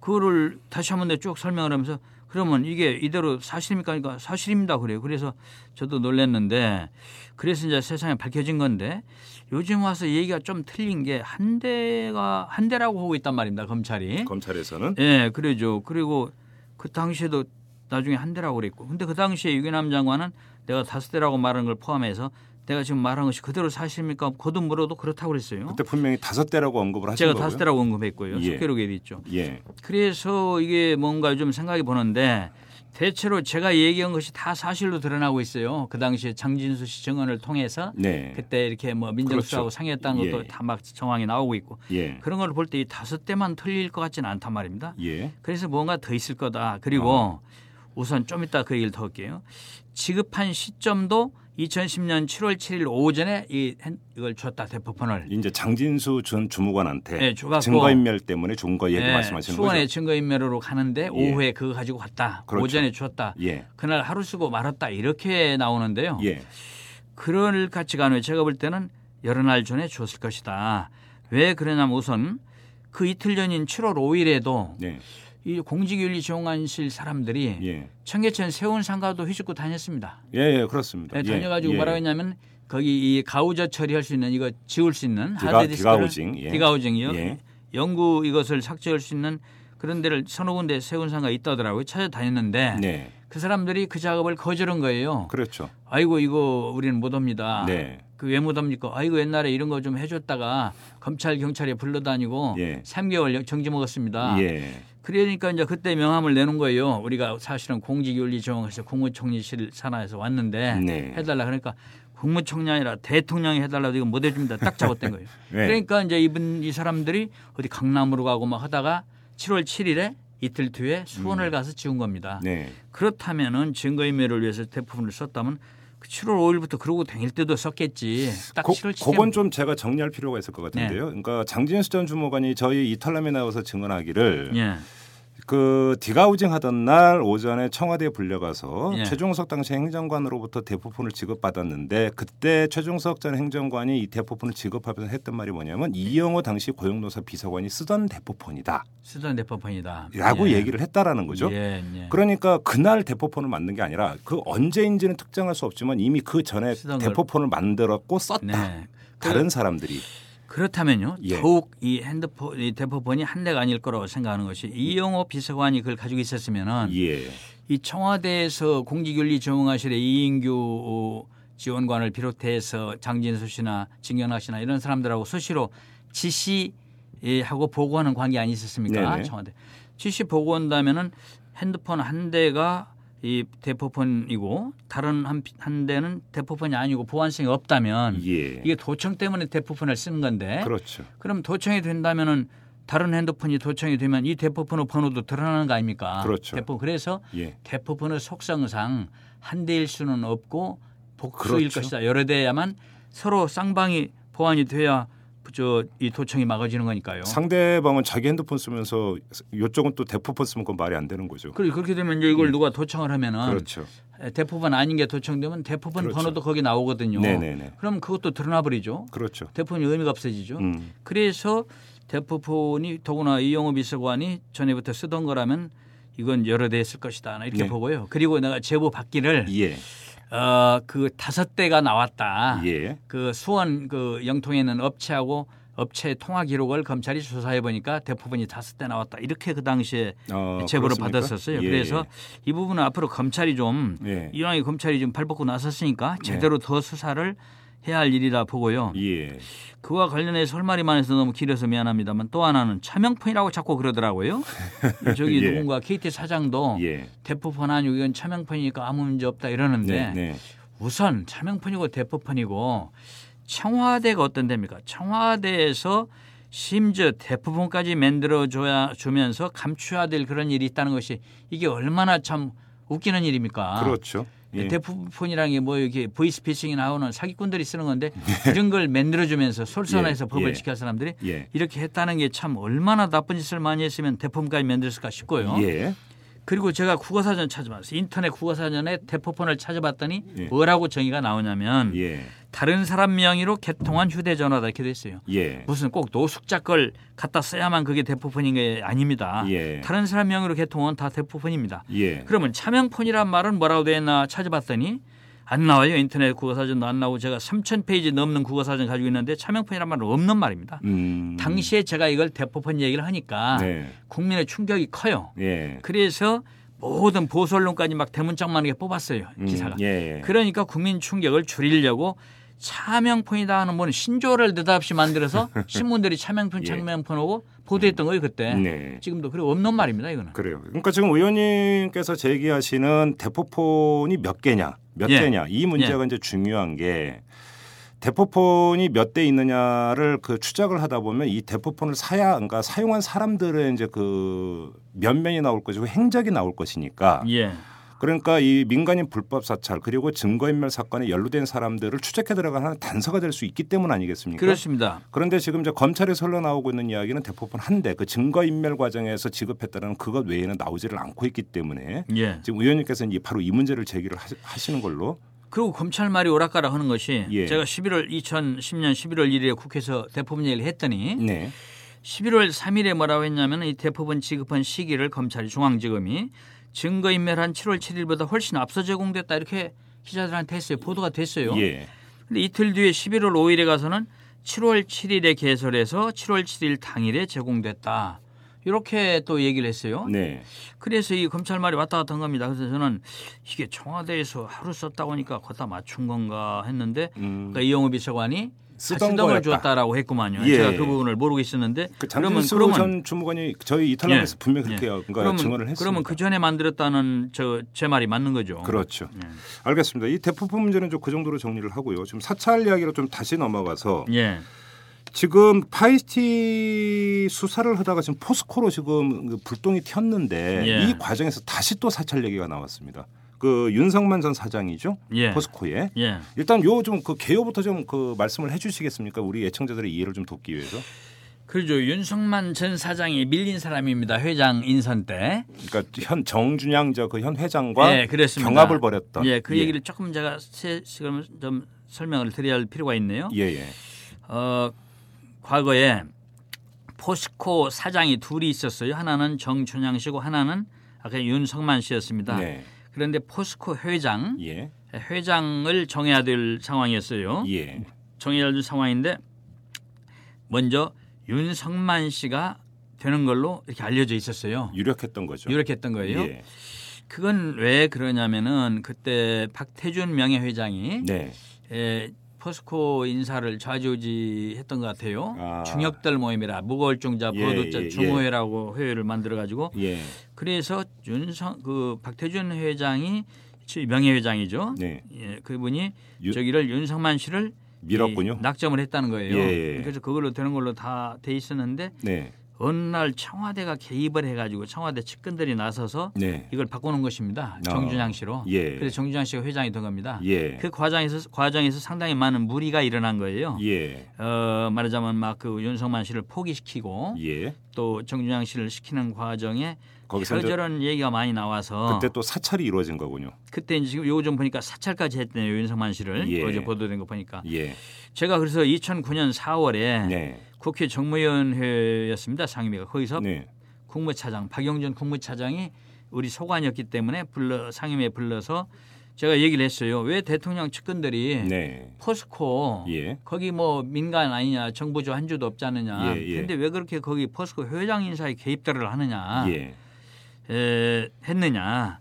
Speaker 6: 그거를 다시 한번 쭉 설명을 하면서 그러면 이게 이대로 사실입니까? 그러니까 사실입니다. 그래요. 그래서 저도 놀랐는데 그래서 이제 세상에 밝혀진 건데 요즘 와서 얘기가 좀 틀린 게 한 대가 한 대라고 하고 있단 말입니다. 검찰이.
Speaker 2: 검찰에서는
Speaker 6: 예, 그러죠. 그리고 그 당시에도 나중에 한 대라고 그랬고. 근데 그 당시에 유기남 장관은 내가 다섯 대라고 말한 걸 포함해서 내가 지금 말한 것이 그대로 사실입니까? 거듭 물어도 그렇다고 그랬어요.
Speaker 2: 그때 분명히 다섯 대라고 언급을 하신
Speaker 6: 제가
Speaker 2: 거고요.
Speaker 6: 다섯 대라고 언급했고요.
Speaker 2: 예.
Speaker 6: 속기록에 있죠.
Speaker 2: 예,
Speaker 6: 그래서 이게 뭔가 좀 생각해 보는데 대체로 제가 얘기한 것이 다 사실로 드러나고 있어요. 그 당시에 장진수 씨 증언을 통해서
Speaker 2: 네,
Speaker 6: 그때 이렇게 뭐 민정수사하고
Speaker 2: 그렇죠.
Speaker 6: 상의했다는 것도
Speaker 2: 예.
Speaker 6: 다막 정황이 나오고 있고
Speaker 2: 예,
Speaker 6: 그런 걸 볼 때 이 다섯 대만 틀릴 것 같지는 않단 말입니다.
Speaker 2: 예,
Speaker 6: 그래서 뭔가 더 있을 거다. 그리고
Speaker 2: 어.
Speaker 6: 우선 좀 이따 그 얘기를 더 할게요. 지급한 시점도 2010년 7월 7일 오전에 이 핸- 이걸 줬다 대포폰을.
Speaker 2: 이제 장진수 전 주무관한테
Speaker 6: 네,
Speaker 2: 증거인멸 때문에 준거 얘기
Speaker 6: 예,
Speaker 2: 말씀하시는
Speaker 6: 수원에
Speaker 2: 거죠.
Speaker 6: 증거인멸로 가는데 오후에 그거 가지고 갔다.
Speaker 2: 그렇죠.
Speaker 6: 오전에 줬다.
Speaker 2: 예,
Speaker 6: 그날 하루 쓰고 말았다. 이렇게 나오는데요.
Speaker 2: 예,
Speaker 6: 그럴 가치가 아니에요. 제가 볼 때는 여러 날 전에 줬을 것이다. 왜 그러냐면 우선 그 이틀 전인 7월 5일에도
Speaker 2: 네,
Speaker 6: 이 공직윤리지원관실 사람들이
Speaker 2: 예,
Speaker 6: 청계천 세운 상가도 휘젓고 다녔습니다.
Speaker 2: 예, 예, 그렇습니다.
Speaker 6: 네,
Speaker 2: 예,
Speaker 6: 다녀가지고
Speaker 2: 예.
Speaker 6: 뭐라고 했냐면 거기 이 가우저 처리할 수 있는 이거 지울 수 있는
Speaker 2: 디가-
Speaker 6: 하드디스크를
Speaker 2: 디가우징, 예.
Speaker 6: 디가우징이요.
Speaker 2: 예.
Speaker 6: 연구 이것을 삭제할 수 있는 그런 데를 서너 군데 세운 상가 있다더라고요. 찾아다녔는데
Speaker 2: 네,
Speaker 6: 그 사람들이 그 작업을 거절한 거예요.
Speaker 2: 그렇죠.
Speaker 6: 아이고 이거 우리는 못 옵니다.
Speaker 2: 네,
Speaker 6: 그 옵니까? 아이고 옛날에 이런 거 좀 해줬다가 검찰 경찰에 불러다니고
Speaker 2: 예.
Speaker 6: 3개월 정지 먹었습니다.
Speaker 2: 예,
Speaker 6: 그러니까 이제 그때 명함을 내는 거예요. 우리가 사실은 공직윤리정원에서 국무총리실 산하에서 왔는데
Speaker 2: 네.
Speaker 6: 해달라 그러니까 국무총리 아니라 대통령이 해달라도 이거 못 해줍니다. 딱 잡았던 거예요. <laughs>
Speaker 2: 네.
Speaker 6: 그러니까 이제 이분 이 사람들이 어디 강남으로 가고 막 하다가 7월 7일에 이틀 뒤에 수원을 가서 지운 겁니다.
Speaker 2: 음. 네,
Speaker 6: 그렇다면은 증거인멸을 위해서 대부분을 썼다면 그 7월 5일부터 그러고 다닐 때도 썼겠지. 딱
Speaker 2: 고,
Speaker 6: 7월 7일.
Speaker 2: 그건 좀 제가 정리할 필요가 있을 것
Speaker 6: 네.
Speaker 2: 같은데요. 그러니까 장진수 전 주무관이 저희 이탈남에 나와서 증언하기를
Speaker 6: 예.
Speaker 2: 그 디가우징 하던 날 오전에 청와대에 불려가서
Speaker 6: 예.
Speaker 2: 최종석 당시 행정관으로부터 대포폰을 지급받았는데 그때 최종석 전 행정관이 이 대포폰을 지급하면서 했던 말이 뭐냐면 이영호 당시 고용노사 비서관이 쓰던 대포폰이다.
Speaker 6: 쓰던 대법원이다.
Speaker 2: 라고
Speaker 6: 예.
Speaker 2: 얘기를 했다라는 거죠.
Speaker 6: 예, 예.
Speaker 2: 그러니까 그날 대포폰을 만든 게 아니라 그 언제인지는 특정할 수 없지만 이미 그 전에. 대포폰을 만들었고 썼다.
Speaker 6: 네.
Speaker 2: 다른 사람들이
Speaker 6: 그렇다면요.
Speaker 2: 예.
Speaker 6: 더욱 이 핸드폰, 이 대포폰이 한 대가 아닐 거라고 생각하는 것이 이영호 비서관이 그걸 가지고 있었으면은
Speaker 2: 예.
Speaker 6: 이 청와대에서 공직윤리정원실의 이인규 지원관을 비롯해서 장진수 씨나 진경락 씨나 이런 사람들하고 수시로 지시하고 보고하는 관계 아니 있었습니까?
Speaker 2: 네네.
Speaker 6: 청와대. 지시 보고한다면은 핸드폰 한 대가 이 대포폰이고 다른 한, 한 대는 대포폰이 아니고 보안성이 없다면
Speaker 2: 예.
Speaker 6: 이게 도청 때문에 대포폰을 쓰는 건데
Speaker 2: 그렇죠.
Speaker 6: 그럼 도청이 된다면은 다른 핸드폰이 도청이 되면 이 대포폰의 번호도 드러나는 거 아닙니까?
Speaker 2: 그렇죠.
Speaker 6: 대포 그래서
Speaker 2: 예.
Speaker 6: 대포폰의 속성상 한 대일 수는 없고 복수일
Speaker 2: 그렇죠.
Speaker 6: 것이다. 여러 대야만 서로 쌍방이 보완이 돼야 저이 도청이 막아지는 거니까요.
Speaker 2: 상대방은 자기 핸드폰 쓰면서 이쪽은 또 대포폰 쓰면 그건 말이 안 되는 거죠.
Speaker 6: 그리- 그렇게 되면 이제 이걸 누가 도청을 하면은
Speaker 2: 그렇죠.
Speaker 6: 대포폰 아닌 게 도청되면 대포폰
Speaker 2: 그렇죠.
Speaker 6: 번호도 거기 나오거든요.
Speaker 2: 네네네.
Speaker 6: 그럼 그것도 드러나 버리죠.
Speaker 2: 그렇죠.
Speaker 6: 대포폰이 의미가 없어지죠.
Speaker 2: 음.
Speaker 6: 그래서 대포폰이 더구나 이영호 비서관이 전에부터 쓰던 거라면 이건 여러 대 했을 것이다 이렇게
Speaker 2: 네.
Speaker 6: 보고요. 그리고 내가 제보 받기를
Speaker 2: 예.
Speaker 6: 어 그 다섯 대가 나왔다.
Speaker 2: 예.
Speaker 6: 그 수원 그 영통에 있는 업체하고 업체 통화 기록을 검찰이 조사해 보니까 대부분이 다섯 대 나왔다. 이렇게 그 당시에
Speaker 2: 어,
Speaker 6: 제보를
Speaker 2: 그렇습니까?
Speaker 6: 받았었어요.
Speaker 2: 예.
Speaker 6: 그래서 이 부분은 앞으로 검찰이 좀
Speaker 2: 예.
Speaker 6: 이왕에 검찰이 좀 발벗고 나섰으니까 제대로 더 수사를 해야 할 일이라 보고요.
Speaker 2: 예.
Speaker 6: 그와 관련해서 할 말이 많아서 너무 길어서 미안합니다만 또 하나는 차명폰이라고 자꾸 그러더라고요. <laughs> 저기
Speaker 2: 예.
Speaker 6: 누군가 KT 사장도
Speaker 2: 예.
Speaker 6: 아니고 이건 차명폰이니까 아무 문제 없다 이러는데
Speaker 2: 네. 네.
Speaker 6: 우선 차명폰이고 대포폰이고 청와대가 어떤 데입니까? 청와대에서 심지어 대포폰까지 만들어 줘야 주면서 감춰야 될 그런 일이 있다는 것이 이게 얼마나 참 웃기는 일입니까?
Speaker 2: 그렇죠. 예.
Speaker 6: 대포폰이라는 게뭐 이렇게 보이스피싱이 나오는 사기꾼들이 쓰는 건데 이런 걸 만들어주면서 <laughs> 솔선해서
Speaker 2: 예,
Speaker 6: 법을
Speaker 2: 예.
Speaker 6: 지킬 사람들이
Speaker 2: 예.
Speaker 6: 이렇게 했다는 게 참 얼마나 나쁜 짓을 많이 했으면 대포폰까지 만들었을까 싶고요.
Speaker 2: 예.
Speaker 6: 그리고 제가 국어사전 찾아봤어요. 인터넷 국어사전에 대포폰을 찾아봤더니
Speaker 2: 예.
Speaker 6: 뭐라고 정의가 나오냐면
Speaker 2: 예.
Speaker 6: 다른 사람 명의로 개통한 휴대전화다 이렇게 돼 있어요.
Speaker 2: 예.
Speaker 6: 무슨 꼭 노숙자 걸 갖다 써야만 그게 대포폰인 게 아닙니다.
Speaker 2: 예.
Speaker 6: 다른 사람 명의로 개통은 다 대포폰입니다.
Speaker 2: 예.
Speaker 6: 그러면 차명폰이란 말은 뭐라고 되어 있나 찾아봤더니 안 나와요. 인터넷 국어사전도 안 나오고 제가 3천 페이지 넘는 국어사전 가지고 있는데 차명폰이란 말은 없는 말입니다.
Speaker 2: 음.
Speaker 6: 당시에 제가 이걸 대포폰 얘기를 하니까
Speaker 2: 네.
Speaker 6: 국민의 충격이 커요.
Speaker 2: 예.
Speaker 6: 그래서 모든 보수 언론까지 막 대문짝만하게 뽑았어요.
Speaker 2: 음,
Speaker 6: 기사가.
Speaker 2: 예.
Speaker 6: 그러니까 국민 충격을 줄이려고 차명폰이다 하는 뭐는 신조어를 느닷없이 만들어서 <laughs> 신문들이 차명폰
Speaker 2: 예.
Speaker 6: 차명폰하고 보도했던 거예요 그때.
Speaker 2: 네.
Speaker 6: 지금도 그래 없는 말입니다 이거는.
Speaker 2: 그래요. 그러니까 지금 의원님께서 제기하시는 대포폰이 몇 개냐, 몇
Speaker 6: 예.
Speaker 2: 대냐 이 문제가 이제 중요한 게 대포폰이 몇 대 있느냐를 그 추적을 하다 보면 이 대포폰을 사야 그러니까 사용한 사람들의 이제 그 면면이 나올 것이고 행적이 나올 것이니까
Speaker 6: 예.
Speaker 2: 그러니까 이 민간인 불법 사찰 그리고 증거인멸 사건에 연루된 사람들을 추적해 들어가는 단서가 될 수 있기 때문 아니겠습니까?
Speaker 6: 그렇습니다.
Speaker 2: 그런데 지금 이제 검찰에서 흘러나오고 있는 이야기는 대포폰 한대그 증거인멸 과정에서 지급했다는 그것 외에는 나오지를 않고 있기 때문에
Speaker 6: 예.
Speaker 2: 지금 의원님께서는 이 바로 이 문제를 제기를 하시- 하시는 걸로
Speaker 6: 그리고 검찰 말이 오락가락 하는 것이
Speaker 2: 예.
Speaker 6: 제가 11월 2010년 11월 1일에 국회에서 대법원 얘기를 했더니
Speaker 2: 네.
Speaker 6: 11월 3일에 뭐라고 했냐면 이 대법원 지급한 시기를 검찰이 중앙지검이 증거인멸한 7월 7일보다 훨씬 앞서 제공됐다 이렇게 기자들한테 했어요. 보도가 됐어요.
Speaker 2: 예.
Speaker 6: 근데 이틀 뒤에 11월 5일에 가서는 7월 7일에 개설해서 7월 7일 당일에 제공됐다. 이렇게 또 얘기를 했어요.
Speaker 2: 네.
Speaker 6: 그래서 이 검찰 말이 왔다 갔다 한 겁니다. 그래서 저는 이게 청와대에서 하루 썼다고 하니까 거기다 맞춘 건가 했는데
Speaker 2: 음.
Speaker 6: 그러니까 이영호 비서관이
Speaker 2: 쓰던
Speaker 6: 쓰던 걸
Speaker 2: 거였다.
Speaker 6: 주었다라고 했구만요.
Speaker 2: 예.
Speaker 6: 제가 그 부분을 모르고 있었는데
Speaker 2: 그
Speaker 6: 그러면 그러면
Speaker 2: 전 주무관이 저희 이털남에서
Speaker 6: 예.
Speaker 2: 분명히
Speaker 6: 예.
Speaker 2: 그렇게 그러니까
Speaker 6: 그러면,
Speaker 2: 증언을 했습니다.
Speaker 6: 그러면 그 전에 만들었다는 저 제 말이 맞는 거죠.
Speaker 2: 그렇죠.
Speaker 6: 예.
Speaker 2: 알겠습니다. 이 대포폰 문제는 좀 그 정도로 정리를 하고요. 지금 사찰 이야기로 좀 다시 넘어가서
Speaker 6: 예.
Speaker 2: 지금 파이시티 수사를 하다가 지금 포스코로 지금 그 불똥이 튀었는데
Speaker 6: 예.
Speaker 2: 이 과정에서 다시 또 사찰 얘기가 나왔습니다. 그 윤석만 전 사장이죠.
Speaker 6: 예.
Speaker 2: 포스코에
Speaker 6: 예.
Speaker 2: 일단 요 좀 그 개요부터 좀 그 말씀을 해 주시겠습니까? 우리 애청자들의 이해를 좀 돕기 위해서.
Speaker 6: 그렇죠. 윤석만 전 사장이 밀린 사람입니다. 회장 인선 때.
Speaker 2: 그러니까 현 정준양 저 그 현 회장과
Speaker 6: 예, 그렇습니다.
Speaker 2: 경합을 벌였던.
Speaker 6: 예, 그 얘기를 조금 제가 세- 지금 좀 설명을 드려야 할 필요가 있네요.
Speaker 2: 예, 예.
Speaker 6: 어, 과거에 포스코 사장이 둘이 있었어요. 하나는 정춘양 씨고 하나는 아까 윤석만 씨였습니다.
Speaker 2: 네.
Speaker 6: 그런데 포스코 회장
Speaker 2: 예.
Speaker 6: 회장을 정해야 될 상황이었어요.
Speaker 2: 예.
Speaker 6: 정해야 될 상황인데 먼저 윤석만 씨가 되는 걸로 이렇게 알려져 있었어요.
Speaker 2: 유력했던 거죠.
Speaker 6: 유력했던 거예요.
Speaker 2: 예.
Speaker 6: 그건 왜 그러냐면은 그때 박태준 명예회장이
Speaker 2: 네.
Speaker 6: 에, 포스코 인사를 좌지우지했던 것 같아요.
Speaker 2: 아.
Speaker 6: 중역들 모임이라 무거울중자
Speaker 2: 예,
Speaker 6: 보도자
Speaker 2: 예, 예.
Speaker 6: 중호회라고 회의를 만들어 가지고
Speaker 2: 예.
Speaker 6: 그래서 윤성 그 박태준 회장이 지- 명예회장이죠.
Speaker 2: 네.
Speaker 6: 예, 그분이
Speaker 2: 유-
Speaker 6: 저기를 윤석만 씨를
Speaker 2: 밀었군요.
Speaker 6: 이 낙점을 했다는 거예요.
Speaker 2: 예.
Speaker 6: 그래서 그걸로 되는 걸로 다 돼 있었는데
Speaker 2: 네.
Speaker 6: 어느 날 청와대가 개입을 해가지고 청와대 측근들이 나서서
Speaker 2: 네.
Speaker 6: 이걸 바꾸는 것입니다. 정준양 씨로.
Speaker 2: 예.
Speaker 6: 그래서 정준양 씨가 회장이 된 겁니다.
Speaker 2: 예.
Speaker 6: 그 과정에서 과정에서 상당히 많은 무리가 일어난 거예요.
Speaker 2: 예.
Speaker 6: 어, 말하자면 막 그 윤석만 씨를 포기시키고
Speaker 2: 예.
Speaker 6: 또 정준양 씨를 시키는 과정에
Speaker 2: 거기서
Speaker 6: 이런저런 얘기가 많이 나와서
Speaker 2: 그때 또 사찰이 이루어진 거군요.
Speaker 6: 그때 이제 지금 요즘 보니까 사찰까지 했대요 윤석만 씨를
Speaker 2: 예.
Speaker 6: 어제 보도된 거 보니까
Speaker 2: 예.
Speaker 6: 제가 그래서 2009년 4월에
Speaker 2: 네.
Speaker 6: 국회 정무위원회였습니다 상임위가 거기서
Speaker 2: 네.
Speaker 6: 국무차장 박영준 국무차장이 우리 소관이었기 때문에 불러 상임위에 불러서 제가 얘기를 했어요. 왜 대통령 측근들이
Speaker 2: 네.
Speaker 6: 포스코
Speaker 2: 예.
Speaker 6: 거기 뭐 민간 아니냐 정부주 한 주도 없지 않느냐.
Speaker 2: 예, 예.
Speaker 6: 근데 왜 그렇게 거기 포스코 회장 인사에 개입들을 하느냐.
Speaker 2: 예.
Speaker 6: 에, 했느냐.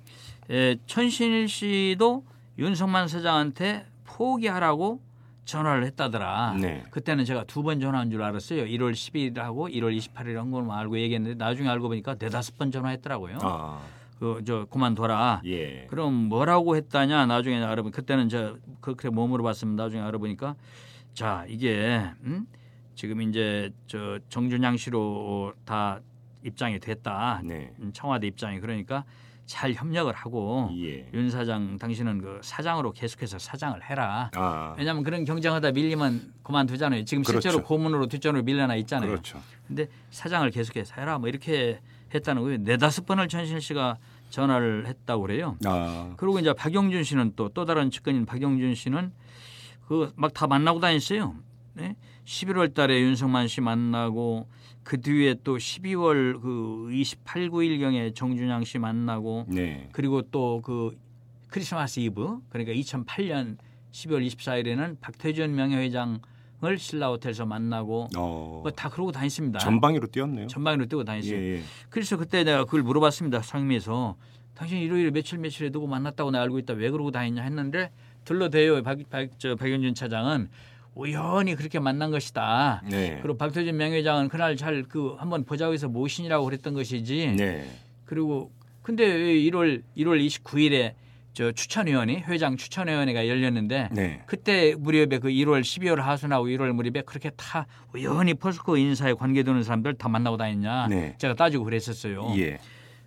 Speaker 6: 에, 천신일 씨도 윤석만 사장한테 포기하라고 전화를 했다더라.
Speaker 2: 네.
Speaker 6: 그때는 제가 두 번 전화한 줄 알았어요. 1월 10일하고 1월 28일 한 걸만 알고 얘기했는데 나중에 알고 보니까 네다섯 번 전화했더라고요.
Speaker 2: 아.
Speaker 6: 그저 그만둬라.
Speaker 2: 예.
Speaker 6: 그럼 뭐라고 했다냐 나중에 알아보니 그때는 저 그렇게 뭐 물어봤으면 나중에 알아보니까 자 이게 음? 지금 이제 저 정준양 씨로 다 입장이 됐다
Speaker 2: 네.
Speaker 6: 음, 청와대 입장이 그러니까 잘 협력을 하고
Speaker 2: 예.
Speaker 6: 윤 사장 당신은 그 사장으로 계속해서 사장을 해라
Speaker 2: 아.
Speaker 6: 왜냐하면 그런 경쟁하다 밀리면 그만두잖아요 지금 실제로
Speaker 2: 그렇죠.
Speaker 6: 고문으로 뒷전으로 밀려나 있잖아요
Speaker 2: 그렇죠.
Speaker 6: 근데 사장을 계속해서 해라 뭐 이렇게 했다는 거예요 네 다섯 번을 천실 씨가 전화를 했다고 그래요
Speaker 2: 아.
Speaker 6: 그리고 이제 박영준 씨는 또또 다른 측근인 박영준 씨는 그 막 다 만나고 다녔어요. 네? 11월 달에 윤석만 씨 만나고 그 뒤에 또 12월 그 28, 9일경에 정준양 씨 만나고
Speaker 2: 네.
Speaker 6: 그리고 또 그 크리스마스 이브 그러니까 2008년 12월 24일에는 박태준 명예회장을 신라 호텔에서 만나고
Speaker 2: 어.
Speaker 6: 뭐 다 그러고 다녔습니다.
Speaker 2: 전방위로 뛰었네요.
Speaker 6: 전방위로 뛰고 다녔어요.
Speaker 2: 예, 예.
Speaker 6: 그래서 그때 내가 그걸 물어봤습니다. 상임위에서 당신 일요일에 며칠 며칠에 누구 만났다고 내가 알고 있다. 왜 그러고 다녔냐 했는데 들러대요. 박, 박, 저 박영준 차장은 우연히 그렇게 만난 것이다.
Speaker 2: 네.
Speaker 6: 그리고 박태준 명예회장은 그날 잘 그 한번 보자고 해서 모신이라고 그랬던 것이지.
Speaker 2: 네.
Speaker 6: 그리고 근데 왜 1월 1월 29일에 저 추천위원회 회장 추천위원회가 열렸는데
Speaker 2: 네.
Speaker 6: 그때 무렵에 그 1월 12월 하순하고 1월 무렵에 그렇게 다 우연히 포스코 인사에 관계되는 사람들 다 만나고 다녔냐
Speaker 2: 네.
Speaker 6: 제가 따지고 그랬었어요.
Speaker 2: 예.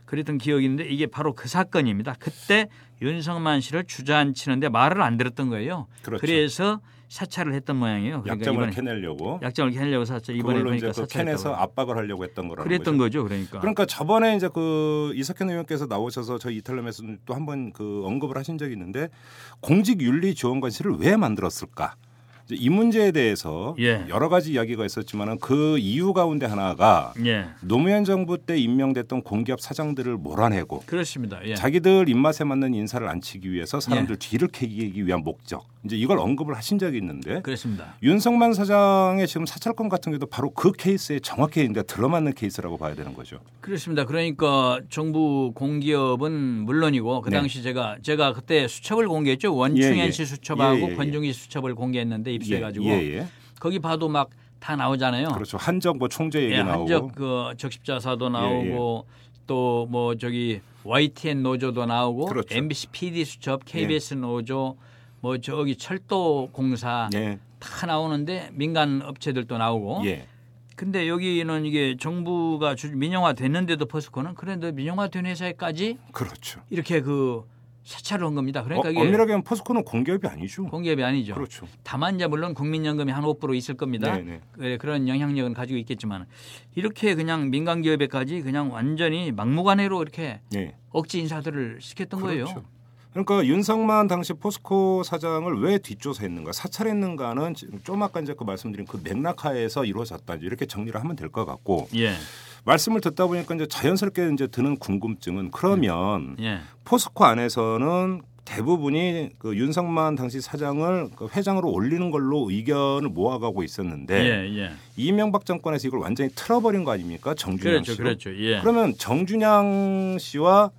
Speaker 6: 그랬던 기억이 있는데 이게 바로 그 사건입니다. 그때 윤석만 씨를 주저앉히는데 말을 안 들었던 거예요.
Speaker 2: 그렇죠.
Speaker 6: 래서 사찰을 했던 모양이에요. 그러니까
Speaker 2: 약점을 캐내려고
Speaker 6: 약점을 캐내려고 사찰 이번에
Speaker 2: 그걸로 이제 그
Speaker 6: 사찰했다고.
Speaker 2: 압박을 하려고 했던 거라는
Speaker 6: 그랬던
Speaker 2: 거죠.
Speaker 6: 거죠. 그러니까.
Speaker 2: 그러니까 저번에 이제 그 이석현 의원께서 나오셔서 저희 이탈람에서 또 한 번 그 언급을 하신 적이 있는데 공직 윤리 지원관실을 왜 만들었을까? 이 문제에 대해서
Speaker 6: 예.
Speaker 2: 여러 가지 이야기가 있었지만은 그 이유 가운데 하나가
Speaker 6: 예.
Speaker 2: 노무현 정부 때 임명됐던 공기업 사장들을 몰아내고
Speaker 6: 그렇습니다. 예.
Speaker 2: 자기들 입맛에 맞는 인사를 앉히기 위해서 사람들 뒤를 캐기 위한 목적 이제 이걸 언급을 하신 적이 있는데
Speaker 6: 그렇습니다.
Speaker 2: 윤석만 사장의 지금 사찰권 같은 경우도 바로 그 케이스에 정확히 이제 들어맞는 케이스라고 봐야 되는 거죠.
Speaker 6: 그렇습니다. 그러니까 정부 공기업은 물론이고 그
Speaker 2: 네.
Speaker 6: 당시 제가 제가 그때 수첩을 공개했죠. 원충현
Speaker 2: 예, 예.
Speaker 6: 씨 수첩하고
Speaker 2: 예, 예, 예.
Speaker 6: 권중기 수첩을 공개했는데 입수해 가지고
Speaker 2: 예, 예, 예.
Speaker 6: 거기 봐도 막 다 나오잖아요.
Speaker 2: 그렇죠. 한적 뭐 총재 얘기
Speaker 6: 예,
Speaker 2: 나오고.
Speaker 6: 한적 그 적십자사도 나오고
Speaker 2: 예,
Speaker 6: 또뭐 저기 YTN 노조도 나오고
Speaker 2: 그렇죠.
Speaker 6: MBC PD 수첩, KBS 노조 뭐 저기 철도 공사
Speaker 2: 예.
Speaker 6: 다 나오는데 민간 업체들도 나오고
Speaker 2: 예.
Speaker 6: 근데 여기는 이게 정부가 주- 민영화 됐는데도 포스코는 그런데 민영화 된 회사에까지
Speaker 2: 그렇죠.
Speaker 6: 이렇게 그 사찰을 한 겁니다. 그러니까
Speaker 2: 어,
Speaker 6: 이게
Speaker 2: 엄밀하게 하면 포스코는 공기업이 아니죠.
Speaker 6: 공기업이 아니죠.
Speaker 2: 그렇죠.
Speaker 6: 다만 이제 물론 국민연금이 한 5% 있을 겁니다.
Speaker 2: 네네.
Speaker 6: 그- 그런 영향력은 가지고 있겠지만 이렇게 그냥 민간 기업에까지 그냥 완전히 막무가내로 이렇게
Speaker 2: 예.
Speaker 6: 억지 인사들을 시켰던 거예요.
Speaker 2: 그러니까 윤석만 당시 포스코 사장을 왜 뒷조사했는가, 사찰했는가는 좀 아까 이제 그 말씀드린 그 맥락하에서 이루어졌다 이렇게 정리를 하면 될 것 같고
Speaker 6: 예,
Speaker 2: 말씀을 듣다 보니까 이제 자연스럽게 이제 드는 궁금증은 그러면
Speaker 6: 예,
Speaker 2: 포스코 안에서는 대부분이 그 윤석만 당시 사장을 그 회장으로 올리는 걸로 의견을 모아가고 있었는데
Speaker 6: 예, 예.
Speaker 2: 이명박 정권에서 이걸 완전히 틀어버린 거 아닙니까 정준영
Speaker 6: 그렇죠,
Speaker 2: 씨로?
Speaker 6: 그렇죠. 예.
Speaker 2: 그러면 정준양 씨와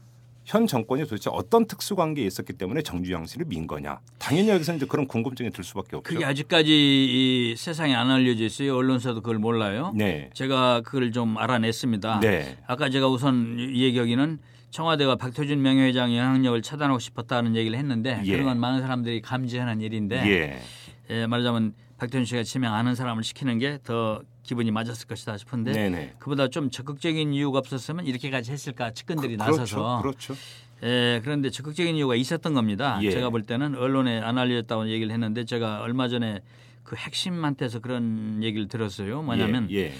Speaker 2: 현 정권이 도대체 어떤 특수관계에 있었기 때문에 정준양 씨를 민 거냐? 당연히 여기서 이제 그런 궁금증이 들 수밖에 없죠.
Speaker 6: 그게 아직까지 이 세상에 안 알려져 있어요. 언론사도 그걸 몰라요.
Speaker 2: 네,
Speaker 6: 제가 그걸 좀 알아냈습니다.
Speaker 2: 네,
Speaker 6: 아까 제가 우선 이 얘기하기는 청와대가 박태준 명예회장 영향력을 차단하고 싶었다는 얘기를 했는데
Speaker 2: 예.
Speaker 6: 그런 건 많은 사람들이 감지하는 일인데
Speaker 2: 예,
Speaker 6: 예, 말하자면 박태준 씨가 지명 아는 사람을 시키는 게 더 기분이 맞았을 것이다 싶은데
Speaker 2: 네, 네.
Speaker 6: 그보다 좀 적극적인 이유가 없었으면 이렇게까지 했을까 측근들이
Speaker 2: 그렇죠,
Speaker 6: 나서서
Speaker 2: 그렇죠.
Speaker 6: 예, 그런데 적극적인 이유가 있었던 겁니다.
Speaker 2: 예.
Speaker 6: 제가 볼 때는 언론에 안 알려졌다고 얘기를 했는데 제가 얼마 전에 그 핵심한테서 그런 얘기를 들었어요. 뭐냐면
Speaker 2: 예, 예.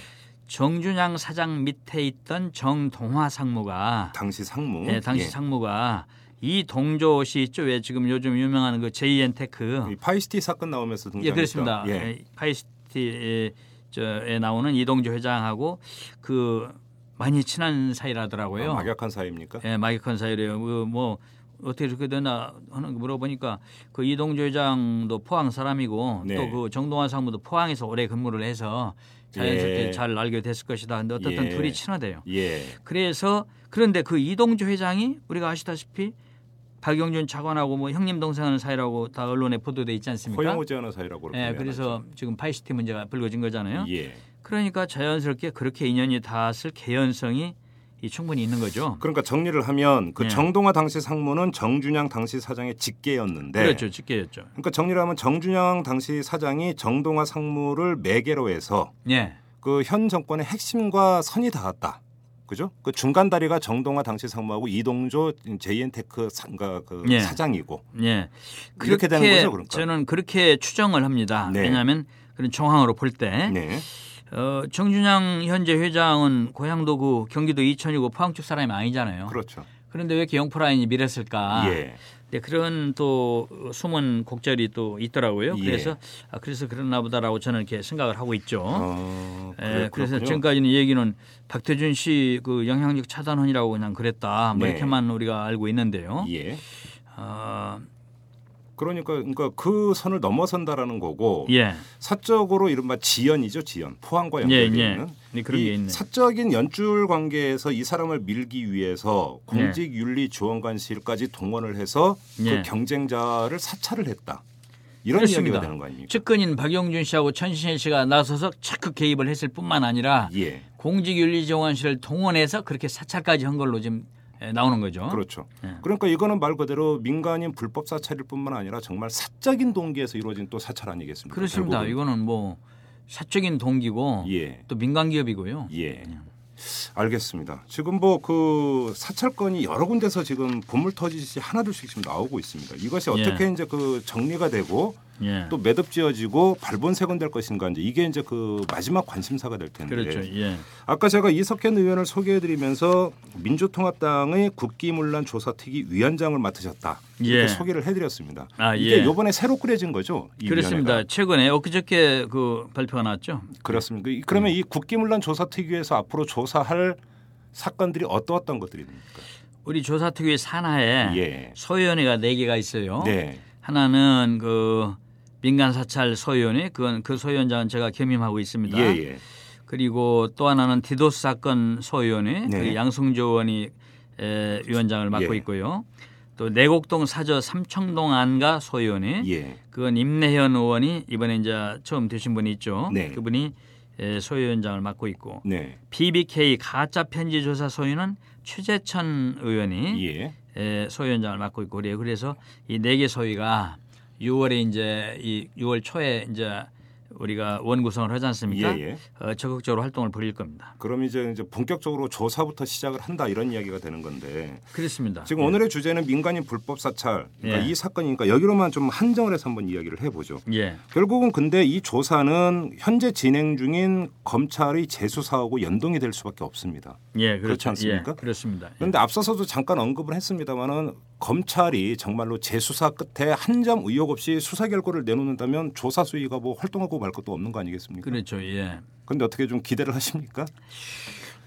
Speaker 6: 정준양 사장 밑에 있던 정동화 상무가
Speaker 2: 당시 상무,
Speaker 6: 예, 당시
Speaker 2: 예.
Speaker 6: 상무가 이 동조 씨 있죠? 왜 지금 요즘 유명한 그 JN테크
Speaker 2: 이 파이시티 사건 나오면서 등장했죠.
Speaker 6: 예, 그렇습니다.
Speaker 2: 예,
Speaker 6: 파이스티에 저에 나오는 이동조 회장하고 그 많이 친한 사이라더라고요.
Speaker 2: 아, 막역한 사이입니까?
Speaker 6: 예, 막역한 사이래요. 그뭐 어떻게 이렇게 되나 하는 거 물어보니까 그 이동조 회장도 포항 사람이고
Speaker 2: 네.
Speaker 6: 또그 정동화 상무도 포항에서 오래 근무를 해서 자연스럽게
Speaker 2: 예.
Speaker 6: 잘 알게 됐을 것이다. 근데 어떻든
Speaker 2: 예.
Speaker 6: 둘이 친하대요.
Speaker 2: 예.
Speaker 6: 그래서 그런데 그 이동조 회장이 우리가 아시다시피 박영준 차관하고 뭐 형님 동생하는 사이라고 다 언론에 보도돼 있지 않습니까?
Speaker 2: 호형호제하는 사이라고
Speaker 6: 예, 그래서 지금 파이시티 문제가 불거진 거잖아요.
Speaker 2: 예.
Speaker 6: 그러니까 자연스럽게 그렇게 인연이 닿았을 개연성이 이 충분히 있는 거죠.
Speaker 2: 그러니까 정리를 하면 그
Speaker 6: 네.
Speaker 2: 정동화 당시 상무는 정준양 당시 사장의 직계였는데
Speaker 6: 그렇죠, 직계였죠.
Speaker 2: 그러니까 정리를 하면 정준양 당시 사장이 정동화 상무를 매개로 해서
Speaker 6: 예,
Speaker 2: 그현 정권의 핵심과 선이 닿았다. 그죠? 그 중간 다리가 정동화 당시 상무하고 이동조 JN테크 상가 그
Speaker 6: 예.
Speaker 2: 사장이고
Speaker 6: 예.
Speaker 2: 이렇게 되는 거죠, 그러니까?
Speaker 6: 저는 그렇게 추정을 합니다.
Speaker 2: 네.
Speaker 6: 왜냐하면 그런 정황으로 볼 때
Speaker 2: 네.
Speaker 6: 어, 정준양 현재 회장은 고향도 그 경기도 이천이고 포항 쪽 사람이 아니잖아요.
Speaker 2: 그렇죠.
Speaker 6: 그런데 왜 이렇게 영포 라인이 밀었을까?
Speaker 2: 예.
Speaker 6: 네, 그런 또 숨은 곡절이 또 있더라고요.
Speaker 2: 예.
Speaker 6: 그래서 아, 그래서 그랬나 보다라고 저는 이렇게 생각을 하고 있죠.
Speaker 2: 어,
Speaker 6: 예,
Speaker 2: 그래,
Speaker 6: 그래서
Speaker 2: 그렇군요.
Speaker 6: 지금까지는 얘기는 박태준 씨 그 영향력 차단원이라고 그냥 그랬다. 뭐
Speaker 2: 네.
Speaker 6: 이렇게만 우리가 알고 있는데요.
Speaker 2: 예.
Speaker 6: 어,
Speaker 2: 그러니까 그러니까 그 선을 넘어선다라는 거고
Speaker 6: 예.
Speaker 2: 사적으로 이른바 지연이죠 지연 포항과
Speaker 6: 예,
Speaker 2: 연결되어
Speaker 6: 예.
Speaker 2: 있는
Speaker 6: 네, 그런
Speaker 2: 게이
Speaker 6: 있네.
Speaker 2: 사적인 연줄 관계에서 이 사람을 밀기 위해서
Speaker 6: 네.
Speaker 2: 공직 윤리지원관실까지 동원을 해서
Speaker 6: 예.
Speaker 2: 그 경쟁자를 사찰을 했다 이런
Speaker 6: 그렇습니다.
Speaker 2: 되는 거 아닙니까?
Speaker 6: 측근인 박영준 씨하고 천신일 씨가 나서서 적극 개입을 했을 뿐만 아니라
Speaker 2: 예,
Speaker 6: 공직윤리정원실을 동원해서 그렇게 사찰까지 한 걸로 지금 에, 나오는 거죠.
Speaker 2: 그렇죠.
Speaker 6: 예.
Speaker 2: 그러니까 이거는 말 그대로 민간인 불법 사찰일 뿐만 아니라 정말 사적인 동기에서 이루어진 또 사찰 아니겠습니까?
Speaker 6: 그렇습니다.
Speaker 2: 결국은.
Speaker 6: 이거는 뭐 사적인 동기고
Speaker 2: 예,
Speaker 6: 또 민간 기업이고요.
Speaker 2: 예. 알겠습니다. 지금 뭐 그 사찰 건이 여러 군데서 지금 보물 터지듯이 하나둘씩 지금 나오고 있습니다. 이것이 어떻게
Speaker 6: 예.
Speaker 2: 이제 그 정리가 되고
Speaker 6: 예.
Speaker 2: 또 매듭 지어지고 발본색은 될 것인가 이제 이게 이제 그 마지막 관심사가 될 텐데.
Speaker 6: 그렇죠. 예.
Speaker 2: 아까 제가 이석현 의원을 소개해드리면서 민주통합당의 국기문란 조사특위 위원장을 맡으셨다 이렇게
Speaker 6: 예.
Speaker 2: 소개를 해드렸습니다.
Speaker 6: 아,
Speaker 2: 이게
Speaker 6: 예.
Speaker 2: 요번에 새로 꾸려진 거죠? 이
Speaker 6: 그렇습니다.
Speaker 2: 위원회가.
Speaker 6: 최근에 엊그저께 그 발표가 나왔죠.
Speaker 2: 그렇습니다. 그러면
Speaker 6: 음.
Speaker 2: 이 국기문란 조사특위에서 앞으로 조사할 사건들이 어떠어떤 것들입니까?
Speaker 6: 우리 조사특위 산하에
Speaker 2: 예.
Speaker 6: 소위원회가 네 개가 있어요.
Speaker 2: 네.
Speaker 6: 하나는 그 민간 사찰 소위원회 그건 그 소위원장은 제가 겸임하고 있습니다.
Speaker 2: 예, 예.
Speaker 6: 그리고 또 하나는 디도스 사건 소위원회
Speaker 2: 네.
Speaker 6: 그 양승조 의원이 에, 위원장을 맡고
Speaker 2: 예.
Speaker 6: 있고요. 또 내곡동 사저 삼청동 안가 소위원회
Speaker 2: 예.
Speaker 6: 그건 임내현 의원이 이번에 이제 처음 되신 분이 있죠.
Speaker 2: 네.
Speaker 6: 그분이 에, 소위원장을 맡고 있고
Speaker 2: 네.
Speaker 6: BBK 가짜 편지 조사 소위는 최재천 의원이
Speaker 2: 예.
Speaker 6: 에, 소위원장을 맡고 있고 그래요. 그래서 이 네 개 소위가 6월에 이제 이 6월 초에 이제 우리가 원 구성을 하지 않습니까?
Speaker 2: 예, 예.
Speaker 6: 어, 적극적으로 활동을 벌일 겁니다.
Speaker 2: 그럼 이제 이제 본격적으로 조사부터 시작을 한다 이런 이야기가 되는 건데
Speaker 6: 그렇습니다.
Speaker 2: 지금
Speaker 6: 예.
Speaker 2: 오늘의 주제는 민간인 불법 사찰 그러니까
Speaker 6: 예.
Speaker 2: 이 사건이니까 여기로만 좀 한정을 해서 한번 이야기를 해보죠.
Speaker 6: 예.
Speaker 2: 결국은 근데 이 조사는 현재 진행 중인 검찰의 재수사하고 연동이 될 수밖에 없습니다.
Speaker 6: 예,
Speaker 2: 그렇지
Speaker 6: 그렇죠.
Speaker 2: 않습니까?
Speaker 6: 예, 그렇습니다. 예.
Speaker 2: 그런데 앞서서도 잠깐 언급을 했습니다마는 검찰이 정말로 재수사 끝에 한 점 의혹 없이 수사 결과를 내놓는다면 조사 수위가 뭐 활동하고 말 것도 없는 거 아니겠습니까?
Speaker 6: 그렇죠. 예.
Speaker 2: 그런데 어떻게 좀 기대를 하십니까?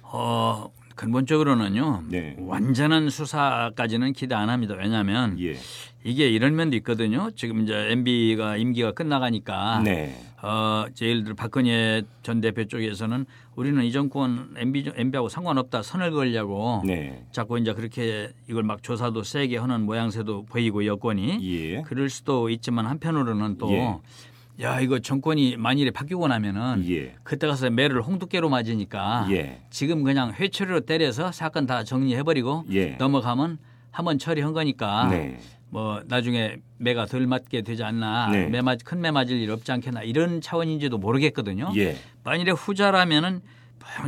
Speaker 6: 어, 근본적으로는요.
Speaker 2: 네.
Speaker 6: 완전한 수사까지는 기대 안 합니다. 왜냐하면
Speaker 2: 예.
Speaker 6: 이게 이런 면도 있거든요. 지금 이제 MB가 임기가 끝나가니까
Speaker 2: 네.
Speaker 6: 어, 예를 들어 박근혜 전 대표 쪽에서는 우리는 이 정권 MB MB하고 상관없다 선을 그으려고
Speaker 2: 네.
Speaker 6: 자꾸 이제 그렇게 이걸 막 조사도 세게 하는 모양새도 보이고 여건이
Speaker 2: 예.
Speaker 6: 그럴 수도 있지만 한편으로는 또
Speaker 2: 예.
Speaker 6: 야 이거 정권이 만일에 바뀌고 나면은
Speaker 2: 예.
Speaker 6: 그때 가서 매를 홍두깨로 맞으니까
Speaker 2: 예.
Speaker 6: 지금 그냥 회초리로 때려서 사건 다 정리해버리고
Speaker 2: 예.
Speaker 6: 넘어가면 한번 처리한 거니까
Speaker 2: 네.
Speaker 6: 뭐 나중에 매가 덜 맞게 되지 않나
Speaker 2: 네.
Speaker 6: 매 맞, 큰매 맞을 일 없지 않겠나 이런 차원인지도 모르겠거든요.
Speaker 2: 예.
Speaker 6: 만일에 후자라면은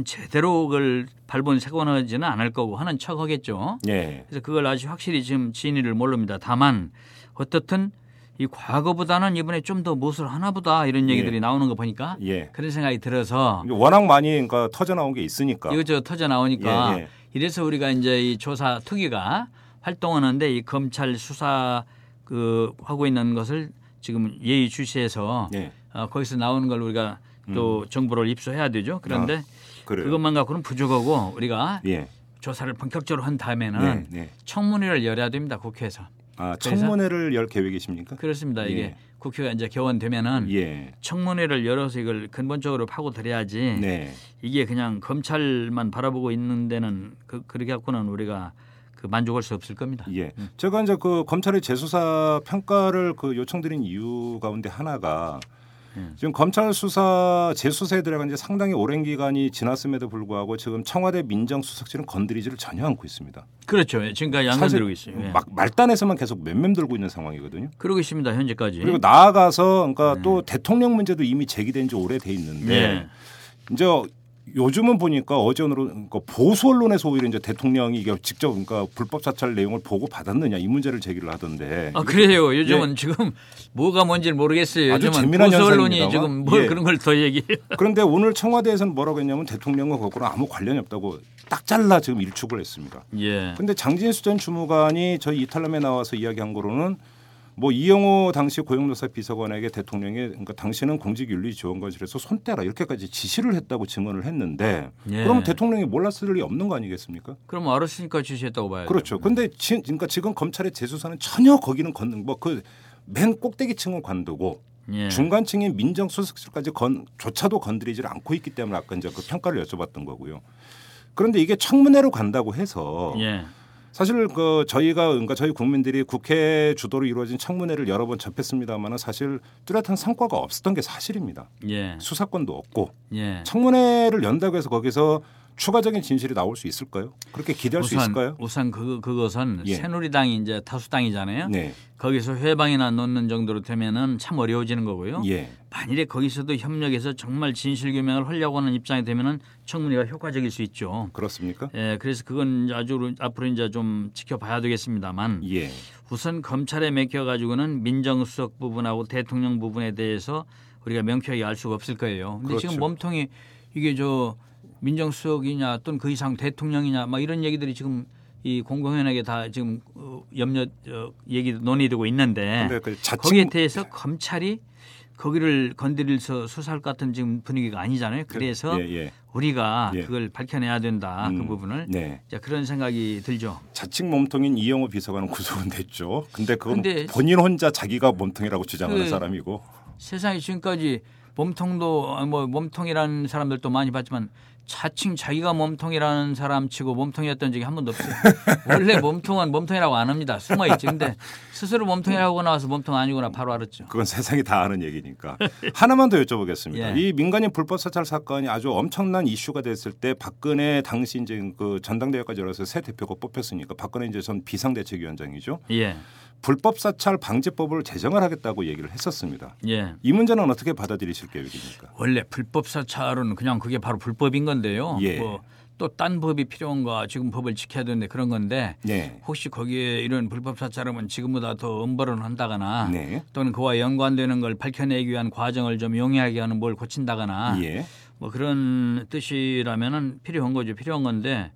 Speaker 6: 제대로 그걸 발본 세권하지는 않을 거고 하는 척하겠죠.
Speaker 2: 예.
Speaker 6: 그래서 그걸 아직 확실히 지금 진위를 모릅니다. 다만 어떻든 이 과거보다는 이번에 좀 더 무엇을 하나보다 이런 얘기들이
Speaker 2: 예.
Speaker 6: 나오는 거 보니까
Speaker 2: 예.
Speaker 6: 그런 생각이 들어서
Speaker 2: 워낙 많이 그러니까 터져 나온 게 있으니까.
Speaker 6: 이것저것 터져 나오니까
Speaker 2: 예, 예.
Speaker 6: 이래서 우리가 이제 이 조사 특위가 활동하는데 이 검찰 수사 그 하고 있는 것을 지금 예의 주시해서
Speaker 2: 예.
Speaker 6: 어, 거기서 나오는 걸 우리가 또 정보를 입수해야 되죠. 그런데
Speaker 2: 그래요.
Speaker 6: 그것만 갖고는 부족하고 우리가
Speaker 2: 예.
Speaker 6: 조사를 본격적으로 한 다음에는
Speaker 2: 네, 네.
Speaker 6: 청문회를 열어야 됩니다. 국회에서.
Speaker 2: 아, 청문회를 열 계획이십니까?
Speaker 6: 그렇습니다. 이게
Speaker 2: 예.
Speaker 6: 국회가 이제 개원되면은
Speaker 2: 예.
Speaker 6: 청문회를 열어서 이걸 근본적으로 파고들여야지
Speaker 2: 네.
Speaker 6: 이게 그냥 검찰만 바라보고 있는 데는 그, 그렇게 갖고는 우리가 그 만족할 수 없을 겁니다.
Speaker 2: 예. 제가 이제 그 검찰의 재수사 평가를 그 요청드린 이유 가운데 하나가
Speaker 6: 음.
Speaker 2: 지금 검찰 수사 재수사에 들어간 지 상당히 오랜 기간이 지났음에도 불구하고 지금 청와대 민정수석실은 건드리지를 전혀 않고 있습니다.
Speaker 6: 그렇죠. 예, 지금까지 안 건드리고 있어요. 예.
Speaker 2: 막 말단에서만 계속 맴맴 들고 있는 상황이거든요.
Speaker 6: 그러고 있습니다. 현재까지.
Speaker 2: 그리고 나아가서 그러니까 또 대통령 문제도 이미 제기된 지 오래돼 있는데
Speaker 6: 예.
Speaker 2: 이제 요즘은 보니까 어제 오늘은 그러니까 보수 언론에서 오히려 이제 대통령이 이게 직접 그러니까 불법 사찰 내용을 보고 받았느냐 이 문제를 제기를 하던데
Speaker 6: 아 그래요. 요즘은 지금 뭐가 뭔지를 모르겠어요.
Speaker 2: 예. 아주 재미난
Speaker 6: 보수 언론이
Speaker 2: 현상입니다만.
Speaker 6: 지금 뭘
Speaker 2: 예.
Speaker 6: 그런 걸 더 얘기해요. <laughs>
Speaker 2: 그런데 오늘 청와대에서는 뭐라고 했냐면 대통령과 그거랑 아무 관련이 없다고 딱 잘라 지금 일축을 했습니다.
Speaker 6: 예.
Speaker 2: 근데 장진수 전 주무관이 저희 이탈남에 나와서 이야기한 거로는 뭐 이영호 당시 고용노사 비서관에게 대통령이 그러니까 당신은 공직윤리지원관실에서 손 떼라 이렇게까지 지시를 했다고 증언을 했는데
Speaker 6: 예.
Speaker 2: 그럼 대통령이 몰랐을 리 없는 거 아니겠습니까?
Speaker 6: 그럼 알았으니까 지시했다고 봐야죠.
Speaker 2: 그렇죠. 근데 지, 그러니까 지금 검찰의 재수사는 전혀 거기는 건뭐그 맨 꼭대기층을 관두고
Speaker 6: 예.
Speaker 2: 중간층인 민정수석실까지 건 조차도 건드리질 않고 있기 때문에 아까 이제 그 평가를 여쭤봤던 거고요. 그런데 이게 청문회로 간다고 해서
Speaker 6: 예.
Speaker 2: 사실 그 저희가 그러니까 저희 국민들이 국회 주도로 이루어진 청문회를 여러 번 접했습니다만은 사실 뚜렷한 성과가 없었던 게 사실입니다.
Speaker 6: 예.
Speaker 2: 수사권도 없고
Speaker 6: 예.
Speaker 2: 청문회를 연다고 해서 거기서 추가적인 진실이 나올 수 있을까요? 그렇게 기대할 수
Speaker 6: 우선
Speaker 2: 있을까요?
Speaker 6: 우선 그 그것은
Speaker 2: 예.
Speaker 6: 새누리당이 이제 다수당이잖아요.
Speaker 2: 네.
Speaker 6: 거기서 회방이나 놓는 정도로 되면은 참 어려워지는 거고요.
Speaker 2: 예.
Speaker 6: 만일에 거기서도 협력해서 정말 진실 규명을 하려고 하는 입장이 되면은 청문회가 효과적일 수 있죠.
Speaker 2: 그렇습니까?
Speaker 6: 예, 그래서 그건 아주 앞으로 이제 좀 지켜봐야 되겠습니다만
Speaker 2: 예.
Speaker 6: 우선 검찰에 맡겨 가지고는 민정수석 부분하고 대통령 부분에 대해서 우리가 명쾌하게 알 수가 없을 거예요. 근데
Speaker 2: 그렇죠.
Speaker 6: 지금 몸통이 이게 저 민정수석이냐 또는 그 이상 대통령이냐 막 이런 얘기들이 지금 이 공공연하게 다 지금 어, 염려 어, 얘기 논의되고
Speaker 2: 있는데 그 자칫
Speaker 6: 거기에 대해서 검찰이 거기를 건드릴서 수사할 것 같은 지금 분위기가 아니잖아요. 그래서
Speaker 2: 예, 예.
Speaker 6: 우리가
Speaker 2: 예.
Speaker 6: 그걸 밝혀내야 된다 그
Speaker 2: 음,
Speaker 6: 부분을
Speaker 2: 네.
Speaker 6: 자, 그런 생각이 들죠.
Speaker 2: 자칭 몸통인 이영호 비서관은 구속은 됐죠. 근데 그건
Speaker 6: 근데
Speaker 2: 본인 혼자 자기가 몸통이라고 주장하는
Speaker 6: 그-
Speaker 2: 사람이고.
Speaker 6: 세상에 지금까지 몸통도 아, 뭐 몸통이라는 사람들도 많이 봤지만 자칭 자기가 몸통이라는 사람 치고 몸통이었던 적이 한 번도 없어요. 원래 몸통은 몸통이라고 안 합니다. 숨어 있지. 근데 스스로 몸통이라고 나와서 몸통 아니구나 바로 알았죠.
Speaker 2: 그건 세상이 다 아는 얘기니까. 하나만 더 여쭤보겠습니다. <laughs>
Speaker 6: 예.
Speaker 2: 이 민간인 불법 사찰 사건이 아주 엄청난 이슈가 됐을 때 박근혜 당시 이제 그 전당대회까지 열어서 새 대표가 뽑혔으니까 박근혜 이제 전 비상대책위원장이죠.
Speaker 6: 예.
Speaker 2: 불법 사찰 방지법을 제정을 하겠다고 얘기를 했었습니다.
Speaker 6: 예.
Speaker 2: 이 문제는 어떻게 받아들이실 계획입니까?
Speaker 6: 원래 불법 사찰은 그냥 그게 바로 불법인 건데요.
Speaker 2: 예.
Speaker 6: 뭐 또 딴 법이 필요한가 지금 법을 지켜야 되는데 그런 건데
Speaker 2: 네.
Speaker 6: 혹시 거기에 이런 불법 사찰하면 지금보다 더 엄벌을 한다거나
Speaker 2: 네.
Speaker 6: 또는 그와 연관되는 걸 밝혀내기 위한 과정을 좀 용이하게 하는 뭘 고친다거나
Speaker 2: 예.
Speaker 6: 뭐 그런 뜻이라면은 필요한 거죠. 필요한 건데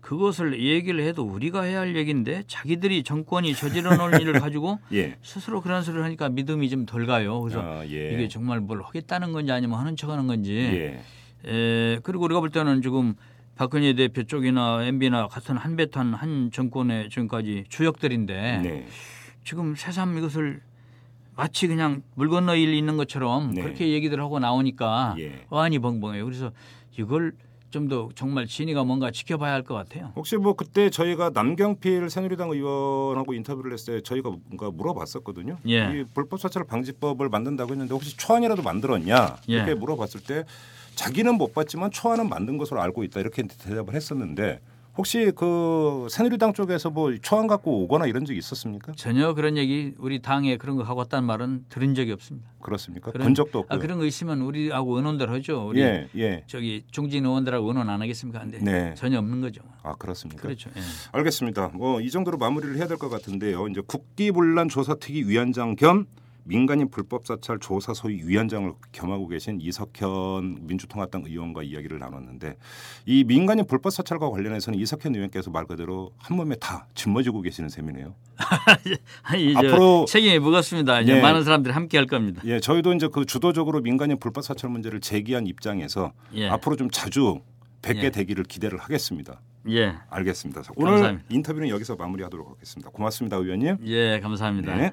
Speaker 6: 그것을 얘기를 해도 우리가 해야 할 얘기인데 자기들이 정권이 저지러 놓은 일을 가지고
Speaker 2: 예.
Speaker 6: 스스로 그런 소리를 하니까 믿음이 좀 덜 가요. 그래서
Speaker 2: 아, 예.
Speaker 6: 이게 정말 뭘 하겠다는 건지 아니면 하는 척하는 건지.
Speaker 2: 예.
Speaker 6: 에, 그리고 우리가 볼 때는 지금 박근혜 대표 쪽이나 MB나 같은 한배탄 한 정권의 지금까지 주역들인데
Speaker 2: 네.
Speaker 6: 지금 새삼 이것을 마치 그냥 물 건너 일 있는 것처럼
Speaker 2: 네.
Speaker 6: 그렇게 얘기들 하고 나오니까
Speaker 2: 예.
Speaker 6: 어안이 벙벙해요. 그래서 이걸 좀 더 정말 진위가 뭔가 지켜봐야 할 것 같아요.
Speaker 2: 혹시 뭐 그때 저희가 남경필 새누리당 의원하고 인터뷰를 했을 때 저희가 뭔가 물어봤었거든요.
Speaker 6: 예.
Speaker 2: 이 불법 사찰 방지법을 만든다고 했는데 혹시 초안이라도 만들었냐 이렇게
Speaker 6: 예.
Speaker 2: 물어봤을 때 자기는 못 봤지만 초안은 만든 것으로 알고 있다 이렇게 대답을 했었는데 혹시 그 새누리당 쪽에서 뭐 초안 갖고 오거나 이런 적이 있었습니까?
Speaker 6: 전혀 그런 얘기 우리 당에 그런 거 하고 왔다는 말은 들은 적이 없습니다.
Speaker 2: 그렇습니까?
Speaker 6: 그런-
Speaker 2: 본 적도 없고요.
Speaker 6: 아, 그런 거 있으면 우리하고 의논들 하죠. 우리
Speaker 2: 예, 예.
Speaker 6: 저기 중진 의원들하고 의논 안 하겠습니까? 근데
Speaker 2: 네.
Speaker 6: 전혀 없는 거죠.
Speaker 2: 아 그렇습니까?
Speaker 6: 그렇죠. 예.
Speaker 2: 알겠습니다. 뭐 이 정도로 마무리를 해야 될 것 같은데요. 이제 국기문란 조사특위 위원장 겸 민간인 불법 사찰 조사 소위 위원장을 겸하고 계신 이석현 민주통합당 의원과 이야기를 나눴는데 이 민간인 불법 사찰과 관련해서는 이석현 의원께서 말 그대로 한 몸에 다 짊어지고 계시는 셈이네요. <laughs>
Speaker 6: 아니, 저
Speaker 2: 앞으로-
Speaker 6: 책임이 무겁습니다. 이제
Speaker 2: 예.
Speaker 6: 많은 사람들이 함께 할 겁니다.
Speaker 2: 예, 저희도 이제 그 주도적으로 민간인 불법 사찰 문제를 제기한 입장에서
Speaker 6: 예.
Speaker 2: 앞으로 좀 자주 뵙게
Speaker 6: 예.
Speaker 2: 되기를 기대를 하겠습니다.
Speaker 6: 예,
Speaker 2: 알겠습니다. 자, 오늘
Speaker 6: 감사합니다.
Speaker 2: 인터뷰는 여기서 마무리하도록 하겠습니다. 고맙습니다, 의원님.
Speaker 6: 예, 감사합니다.
Speaker 2: 네.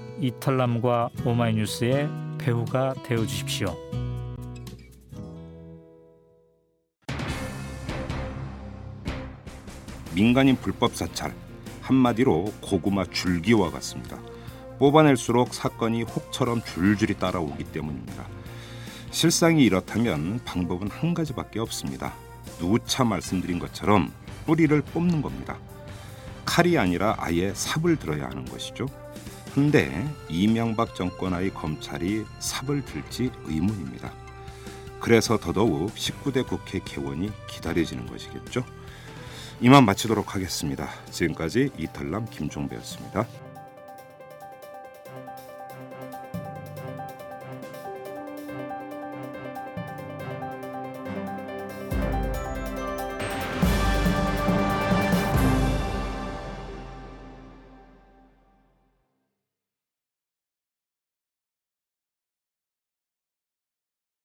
Speaker 7: 이털남과 오마이뉴스의 배우가 되어 주십시오.
Speaker 2: 민간인 불법 사찰 한마디로 고구마 줄기와 같습니다. 뽑아낼수록 사건이 혹처럼 줄줄이 따라오기 때문입니다. 실상이 이렇다면 방법은 한 가지밖에 없습니다. 누차 말씀드린 것처럼 뿌리를 뽑는 겁니다. 칼이 아니라 아예 삽을 들어야 하는 것이죠. 근데 이명박 정권하의 검찰이 삽을 들지 의문입니다. 그래서 더더욱 19대 국회 개원이 기다려지는 것이겠죠. 이만 마치도록 하겠습니다. 지금까지 이탈남 김종배였습니다.